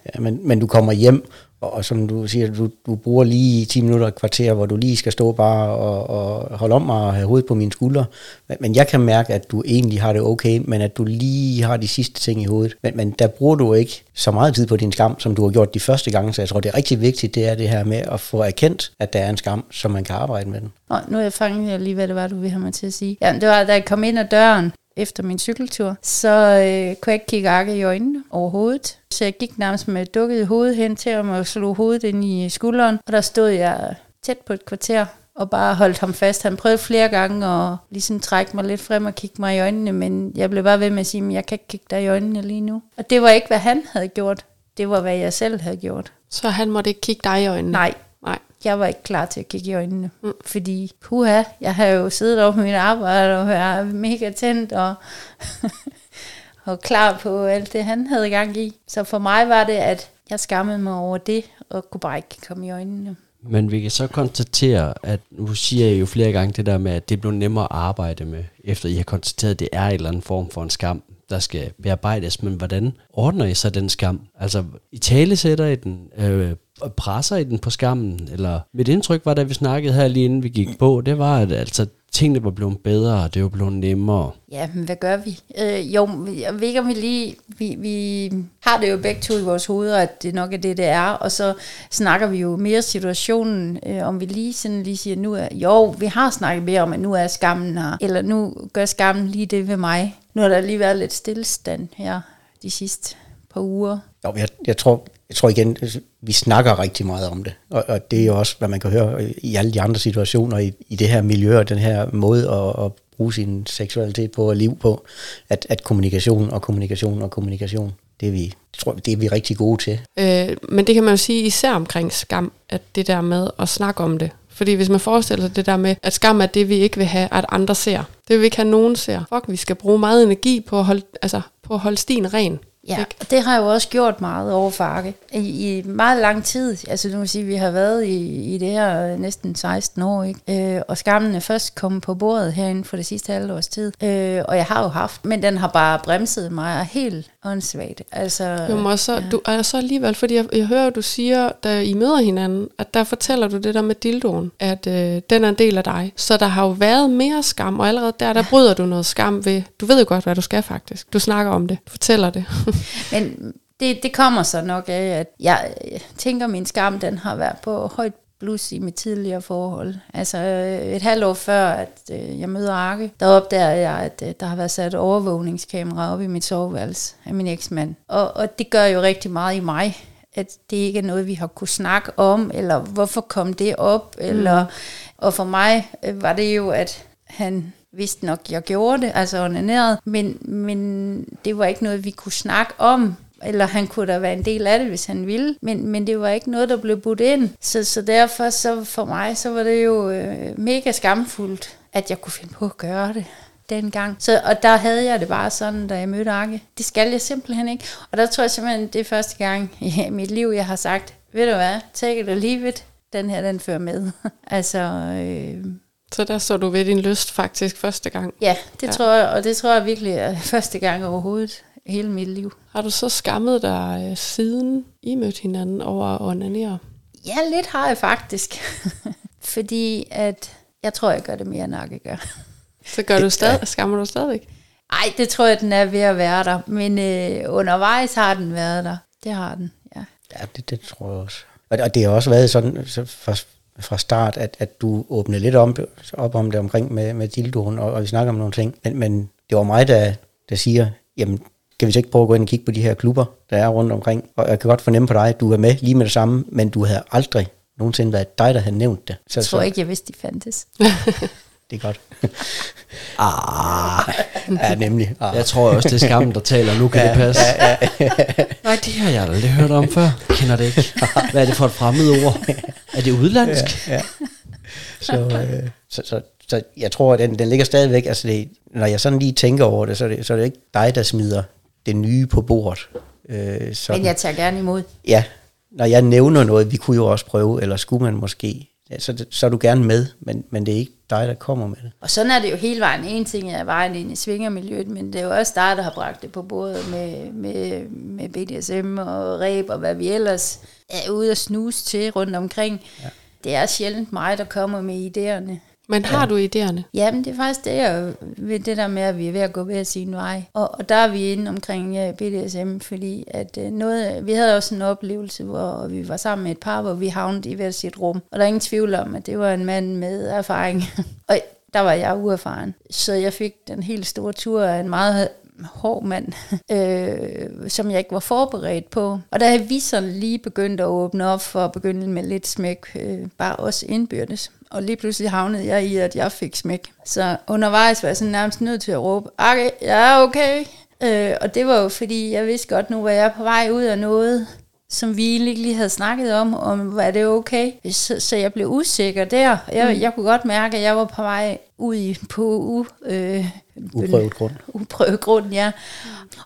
Ja, men, men du kommer hjem, og, og som du siger, du, du bruger lige 10 minutter et kvarter, hvor du lige skal stå bare og, og holde om mig og have hovedet på mine skuldre. Men, men jeg kan mærke, at du egentlig har det okay, men at du lige har de sidste ting i hovedet. Men, men der bruger du ikke så meget tid på din skam, som du har gjort de første gange, så jeg tror, det er rigtig vigtigt, det er det her med at få erkendt, at der er en skam, så man kan arbejde med den. Nå, nu er jeg fanget lige, hvad det var, du ville have mig til at sige. Ja, det var, da jeg kom ind ad døren efter min cykeltur, så øh, kunne jeg ikke kigge Akke i øjnene overhovedet. Så jeg gik nærmest med dukket hoved hen til ham og slog hovedet ind i skulderen. Og der stod jeg tæt på et kvarter og bare holdt ham fast. Han prøvede flere gange at ligesom trække mig lidt frem og kigge mig i øjnene, men jeg blev bare ved med at sige, at jeg kan ikke kigge dig i øjnene lige nu. Og det var ikke, hvad han havde gjort. Det var, hvad jeg selv havde gjort. Så han måtte ikke kigge dig i øjnene? Nej jeg var ikke klar til at kigge i øjnene. Mm. Fordi, puha, jeg har jo siddet over på mit arbejde, og jeg er mega tændt, og, og klar på alt det, han havde gang i. Så for mig var det, at jeg skammede mig over det, og kunne bare ikke komme i øjnene. Men vi kan så konstatere, at nu siger jeg jo flere gange det der med, at det blev nemmere at arbejde med, efter I har konstateret, at det er en eller anden form for en skam, der skal bearbejdes. Men hvordan ordner I så den skam? Altså, I tale sætter I den, øh, presser I den på skammen? Eller mit indtryk var, da vi snakkede her lige inden vi gik på, det var, at altså, tingene var blevet bedre, og det var blevet nemmere. Ja, men hvad gør vi? Øh, jo, jeg ved ikke, om vi lige... Vi, vi har det jo begge to i vores hoveder, at det nok er det, det er, og så snakker vi jo mere situationen, øh, om vi lige sådan lige siger, nu er... Jo, vi har snakket mere om, at nu er skammen her, eller nu gør skammen lige det ved mig. Nu har der lige været lidt stillestand her de sidste par uger. Jo, jeg, jeg, tror, jeg tror igen, vi snakker rigtig meget om det, og, og det er jo også, hvad man kan høre i alle de andre situationer i, i det her miljø, og den her måde at, at bruge sin seksualitet på og liv på, at, at kommunikation og kommunikation og kommunikation, det er vi, tror, det er vi rigtig gode til. Øh, men det kan man jo sige især omkring skam, at det der med at snakke om det. Fordi hvis man forestiller sig det der med, at skam er det, vi ikke vil have, at andre ser. Det vil vi ikke have, at nogen ser. Fuck, vi skal bruge meget energi på at holde, altså, på at holde stien ren. Ja, Ikke? og det har jeg jo også gjort meget over for Arke. I, I meget lang tid, altså nu vil sige, vi har været i, i det her næsten 16 år, ikke? Øh, og skammen er først kommet på bordet herinde for det sidste halve års tid. Øh, og jeg har jo haft, men den har bare bremset mig helt åndssvagt. Altså, Jo, men så, ja. du er så alligevel, fordi jeg, jeg hører, du siger, da I møder hinanden, at der fortæller du det der med dildoen, at øh, den er en del af dig. Så der har jo været mere skam, og allerede der, der bryder du noget skam ved, du ved jo godt, hvad du skal faktisk. Du snakker om det, du fortæller det. Men det, det kommer så nok af, at jeg, jeg tænker, at min skam den har været på højt blus i mit tidligere forhold. Altså øh, et halvt år før, at øh, jeg møder Arke, der opdager jeg, at øh, der har været sat overvågningskamera op i mit soveværelse af min eksmand. Og, og det gør jo rigtig meget i mig, at det ikke er noget, vi har kunne snakke om, eller hvorfor kom det op, eller, og for mig var det jo, at han vidste nok, jeg gjorde det, altså onaneret, men, men det var ikke noget, vi kunne snakke om, eller han kunne da være en del af det, hvis han ville, men, men det var ikke noget, der blev budt ind. Så, så derfor, så for mig, så var det jo øh, mega skamfuldt, at jeg kunne finde på at gøre det dengang. Så, og der havde jeg det bare sådan, da jeg mødte Arke. Det skal jeg simpelthen ikke. Og der tror jeg simpelthen, det er første gang i mit liv, jeg har sagt, ved du hvad, take it or leave it. Den her, den fører med. altså, øh, så der så du ved din lyst faktisk første gang. ja, det Ja. tror jeg, og det tror jeg virkelig er første gang overhovedet hele mit liv. Har du så skammet dig øh, siden I mødte hinanden over at onanere? Ja, lidt har jeg faktisk. Fordi at, jeg tror, jeg gør det mere, end Akke gør. Så gør du stadig, skammer du stadigvæk? Ej, det tror jeg, den er ved at være der. Men øh, undervejs har den været der. Det har den, ja. Ja, det, det tror jeg også. Og, og det har også været sådan, så for, fra start, at, at du åbnede lidt om, op om det omkring med, med dildoen, og, og vi snakker om nogle ting. Men, men det var mig, der, der siger, jamen, skal vi så ikke prøve at gå ind og kigge på de her klubber, der er rundt omkring? Og jeg kan godt fornemme på dig, at du er med lige med det samme, men du havde aldrig nogensinde været dig, der havde nævnt det. Så, jeg tror så, ikke, jeg vidste, de fandtes. det er godt. ah, ja, nemlig. Ah. Jeg tror også, det er skammen, der taler. Nu kan ja, det passe. Ja, ja. Nej, det har jeg aldrig hørt om før. Jeg kender det ikke. Hvad er det for et fremmed ord? Er det udlandsk? Ja, ja. Så, øh, så, så, så jeg tror, at den, den ligger stadigvæk, altså det, når jeg sådan lige tænker over det, så er det, så er det ikke dig, der smider det nye på bordet. Øh, sådan. Men jeg tager gerne imod. Ja, når jeg nævner noget, vi kunne jo også prøve, eller skulle man måske, så, så er du gerne med, men, men det er ikke dig, der kommer med det. Og sådan er det jo hele vejen. En ting er vejen ind i svingermiljøet, men det er jo også dig, der har bragt det på bordet med, med, med BDSM og ræb og hvad vi ellers er ude at snuse til rundt omkring. Ja. Det er sjældent mig, der kommer med idéerne. Men har ja. du idéerne? Jamen, det er faktisk det, jeg, ved det der med, at vi er ved at gå ved sin vej. Og, og der er vi inde omkring ja, BDSM, fordi at uh, noget, vi havde også en oplevelse, hvor vi var sammen med et par, hvor vi havnede i hver sit rum. Og der er ingen tvivl om, at det var en mand med erfaring. og der var jeg uerfaren. Så jeg fik den helt store tur af en meget hård mand, øh, som jeg ikke var forberedt på. Og havde vi sådan lige begyndt at åbne op for at begynde med lidt smæk, øh, bare også indbyrdes. Og lige pludselig havnede jeg i, at jeg fik smæk. Så undervejs var jeg sådan nærmest nødt til at råbe, okay, ja, okay. Øh, og det var jo fordi, jeg vidste godt, nu var jeg på vej ud af noget, som vi egentlig lige havde snakket om, om var det okay. Så, så jeg blev usikker der. Jeg, mm. jeg kunne godt mærke, at jeg var på vej ud i, på u, øh, uprøvet grund. Uprøvet grund, ja.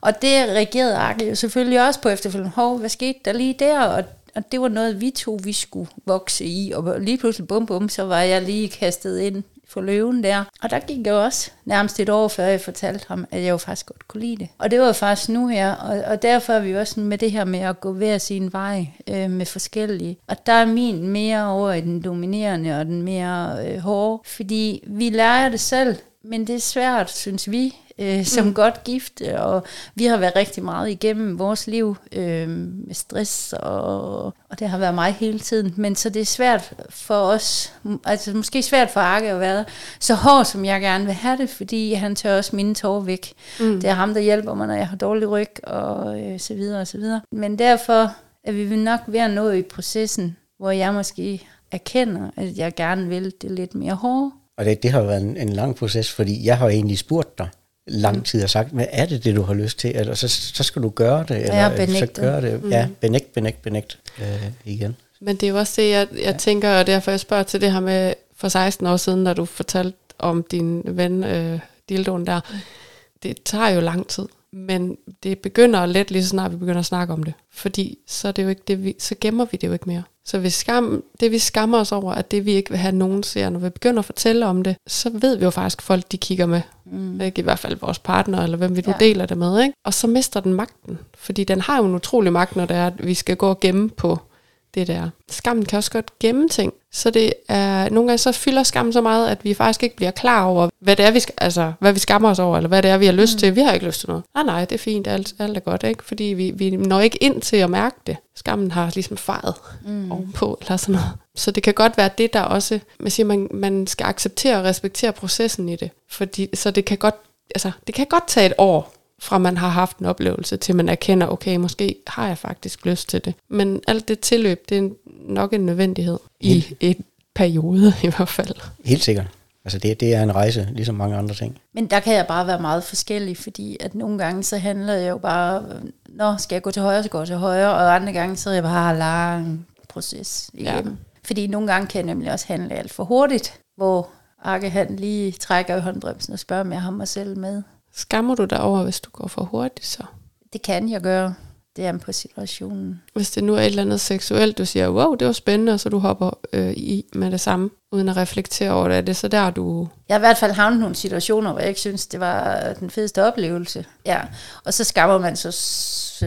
Og det reagerede Arke jo selvfølgelig også på efterfølgende. Hov, hvad skete der lige der? Og og det var noget, vi to vi skulle vokse i, og lige pludselig bum bum, så var jeg lige kastet ind for løven der. Og der gik jeg også nærmest et år, før jeg fortalte ham, at jeg jo faktisk godt kunne lide det. Og det var jo faktisk nu her, og, og derfor er vi også med det her med at gå hver sin vej øh, med forskellige. Og der er min mere over i den dominerende og den mere øh, hårde, fordi vi lærer det selv, men det er svært, synes vi, øh, som mm. godt gift, og vi har været rigtig meget igennem vores liv øh, med stress, og, og det har været mig hele tiden. Men så det er svært for os, altså måske svært for Arke at være så hård, som jeg gerne vil have det, fordi han tør også mine tårer væk. Mm. Det er ham, der hjælper mig, når jeg har dårlig ryg, og øh, så videre og så videre. Men derfor er vi nok ved at nå i processen, hvor jeg måske erkender, at jeg gerne vil det lidt mere hårdt. Og det, det har været en, en lang proces, fordi jeg har egentlig spurgt dig, lang tid og sagt, hvad er det, det du har lyst til? Eller så, så skal du gøre det. Eller, ja, så gør det. Mm. Ja, benægt, benægt, benægt øh, igen. Men det er jo også det, jeg, jeg ja. tænker, og derfor jeg spørger til det her med for 16 år siden, når du fortalte om din ven, øh, Dildoen der. Det tager jo lang tid. Men det begynder let lige så snart vi begynder at snakke om det. Fordi så, er det jo ikke det, vi, så gemmer vi det jo ikke mere. Så hvis skam, det vi skammer os over, at det vi ikke vil have nogen ser, når vi begynder at fortælle om det, så ved vi jo faktisk, at folk de kigger med. Mm. Ikke? I hvert fald vores partner, eller hvem vi du ja. deler det med. Ikke? Og så mister den magten. Fordi den har jo en utrolig magt, når det er, at vi skal gå og gemme på det der. Skammen kan også godt gemme ting. Så det er, nogle gange så fylder skammen så meget, at vi faktisk ikke bliver klar over, hvad det er, vi, altså, hvad vi skammer os over, eller hvad det er, vi har lyst mm. til. Vi har ikke lyst til noget. Nej, nej, det er fint, alt, alt er godt, ikke? Fordi vi, vi når ikke ind til at mærke det. Skammen har ligesom fejret mm. ovenpå, eller sådan noget. Så det kan godt være det, der også, man siger, man, man skal acceptere og respektere processen i det. Fordi, så det kan godt, altså, det kan godt tage et år, fra man har haft en oplevelse, til man erkender, okay, måske har jeg faktisk lyst til det. Men alt det tilløb, det er nok en nødvendighed i et periode i hvert fald. Helt sikkert. Altså det, det er en rejse, ligesom mange andre ting. Men der kan jeg bare være meget forskellig, fordi at nogle gange så handler jeg jo bare, nå, skal jeg gå til højre, så går jeg til højre, og andre gange så er jeg bare lang proces igennem. Ja. Fordi nogle gange kan jeg nemlig også handle alt for hurtigt, hvor Arke han lige trækker i håndbremsen og spørger, om jeg har mig selv med. Skammer du dig over, hvis du går for hurtigt så? Det kan jeg gøre. Det er på situationen. Hvis det nu er et eller andet seksuelt, du siger, wow, det var spændende, og så du hopper øh, i med det samme, uden at reflektere over det, er det så der, du... Jeg har i hvert fald havnet nogle situationer, hvor jeg ikke synes, det var den fedeste oplevelse. Ja, og så skammer man sig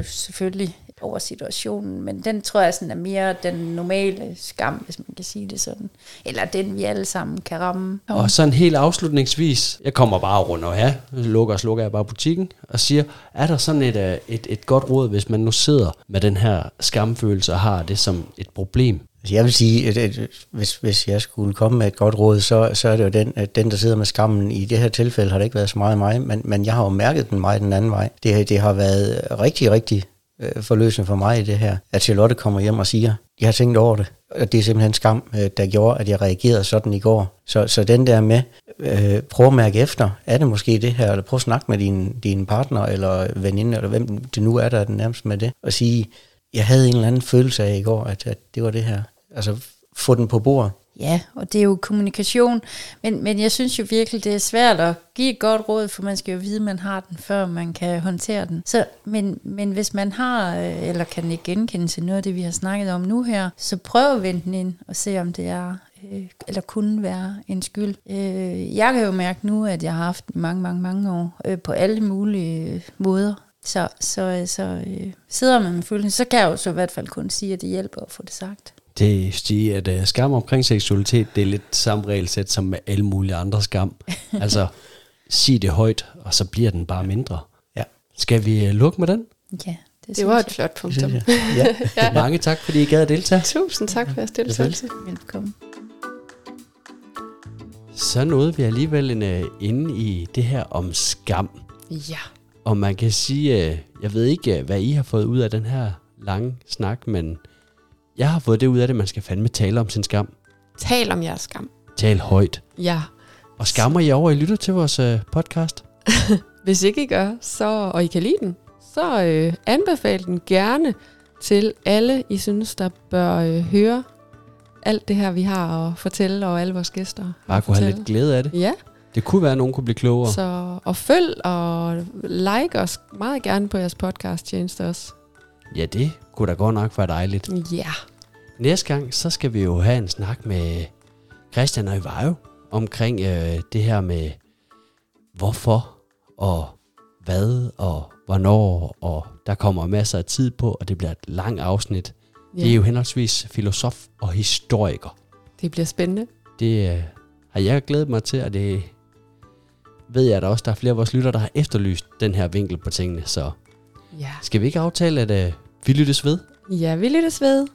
selvfølgelig over situationen, men den tror jeg sådan er mere den normale skam, hvis man kan sige det sådan. Eller den, vi alle sammen kan ramme. Og sådan helt afslutningsvis, jeg kommer bare rundt og her, lukker og slukker jeg bare butikken, og siger, er der sådan et, et, et godt råd, hvis man nu sidder med den her skamfølelse og har det som et problem? Altså, jeg vil sige, at, at hvis, hvis jeg skulle komme med et godt råd, så, så er det jo den, at den, der sidder med skammen. I det her tilfælde har det ikke været så meget mig, men, men jeg har jo mærket den meget den anden vej. Det, det har været rigtig, rigtig øh, forløsende for mig i det her, at Charlotte kommer hjem og siger, jeg har tænkt over det, og det er simpelthen skam, øh, der gjorde, at jeg reagerede sådan i går. Så, så den der med, øh, prøv at mærke efter, er det måske det her, eller prøv at snakke med din, din partner, eller veninde, eller hvem det nu er, der er den nærmest med det, og sige, jeg havde en eller anden følelse af i går, at, at det var det her. Altså, få den på bordet. Ja, og det er jo kommunikation, men, men jeg synes jo virkelig, det er svært at give et godt råd, for man skal jo vide, at man har den, før man kan håndtere den. Så, men, men hvis man har, øh, eller kan ikke genkende til noget af det, vi har snakket om nu her, så prøv at vende den ind og se, om det er øh, eller kunne være en skyld. Øh, jeg kan jo mærke nu, at jeg har haft mange, mange, mange år øh, på alle mulige øh, måder. Så, så, øh, så øh, sidder man med følelsen, så kan jeg jo så i hvert fald kun sige, at det hjælper at få det sagt. Det sige, at uh, skam omkring seksualitet, det er lidt samme regelsæt som med alle mulige andre skam. altså, sig det højt, og så bliver den bare mindre. Ja. Skal vi uh, lukke med den? Ja, Det synes var jeg. et flot punktum. Ja. ja. Mange tak, fordi I gad at deltage. Tusind tak for jeres deltagelse. Velkommen. Så nåede vi alligevel en, uh, inde i det her om skam. Ja. Og man kan sige, uh, jeg ved ikke, uh, hvad I har fået ud af den her lange snak, men jeg har fået det ud af det, man skal fandme tale om sin skam. Tal om jeres skam. Tal højt. Ja. Og skammer I over, at I lytter til vores uh, podcast? Hvis ikke I gør, så, og I kan lide den, så øh, anbefal den gerne til alle, I synes, der bør øh, høre alt det her, vi har at fortælle, og alle vores gæster Bare kunne have lidt glæde af det. Ja, Det kunne være, at nogen kunne blive klogere. så og følg og like os meget gerne på jeres podcast tjeneste også. Ja, det kunne da godt nok være dejligt. Ja. Næste gang, så skal vi jo have en snak med Christian og Ivajo omkring øh, det her med hvorfor og hvad og hvornår, og der kommer masser af tid på, og det bliver et langt afsnit. ja. Det er jo henholdsvis filosof og historiker. det bliver spændende. Det øh, har jeg glædet mig til, og det ved jeg der også, der er flere af vores lytter, der har efterlyst den her vinkel på tingene. Så Ja. skal vi ikke aftale, at øh, vi lyttes ved? Ja, vi lyttes ved.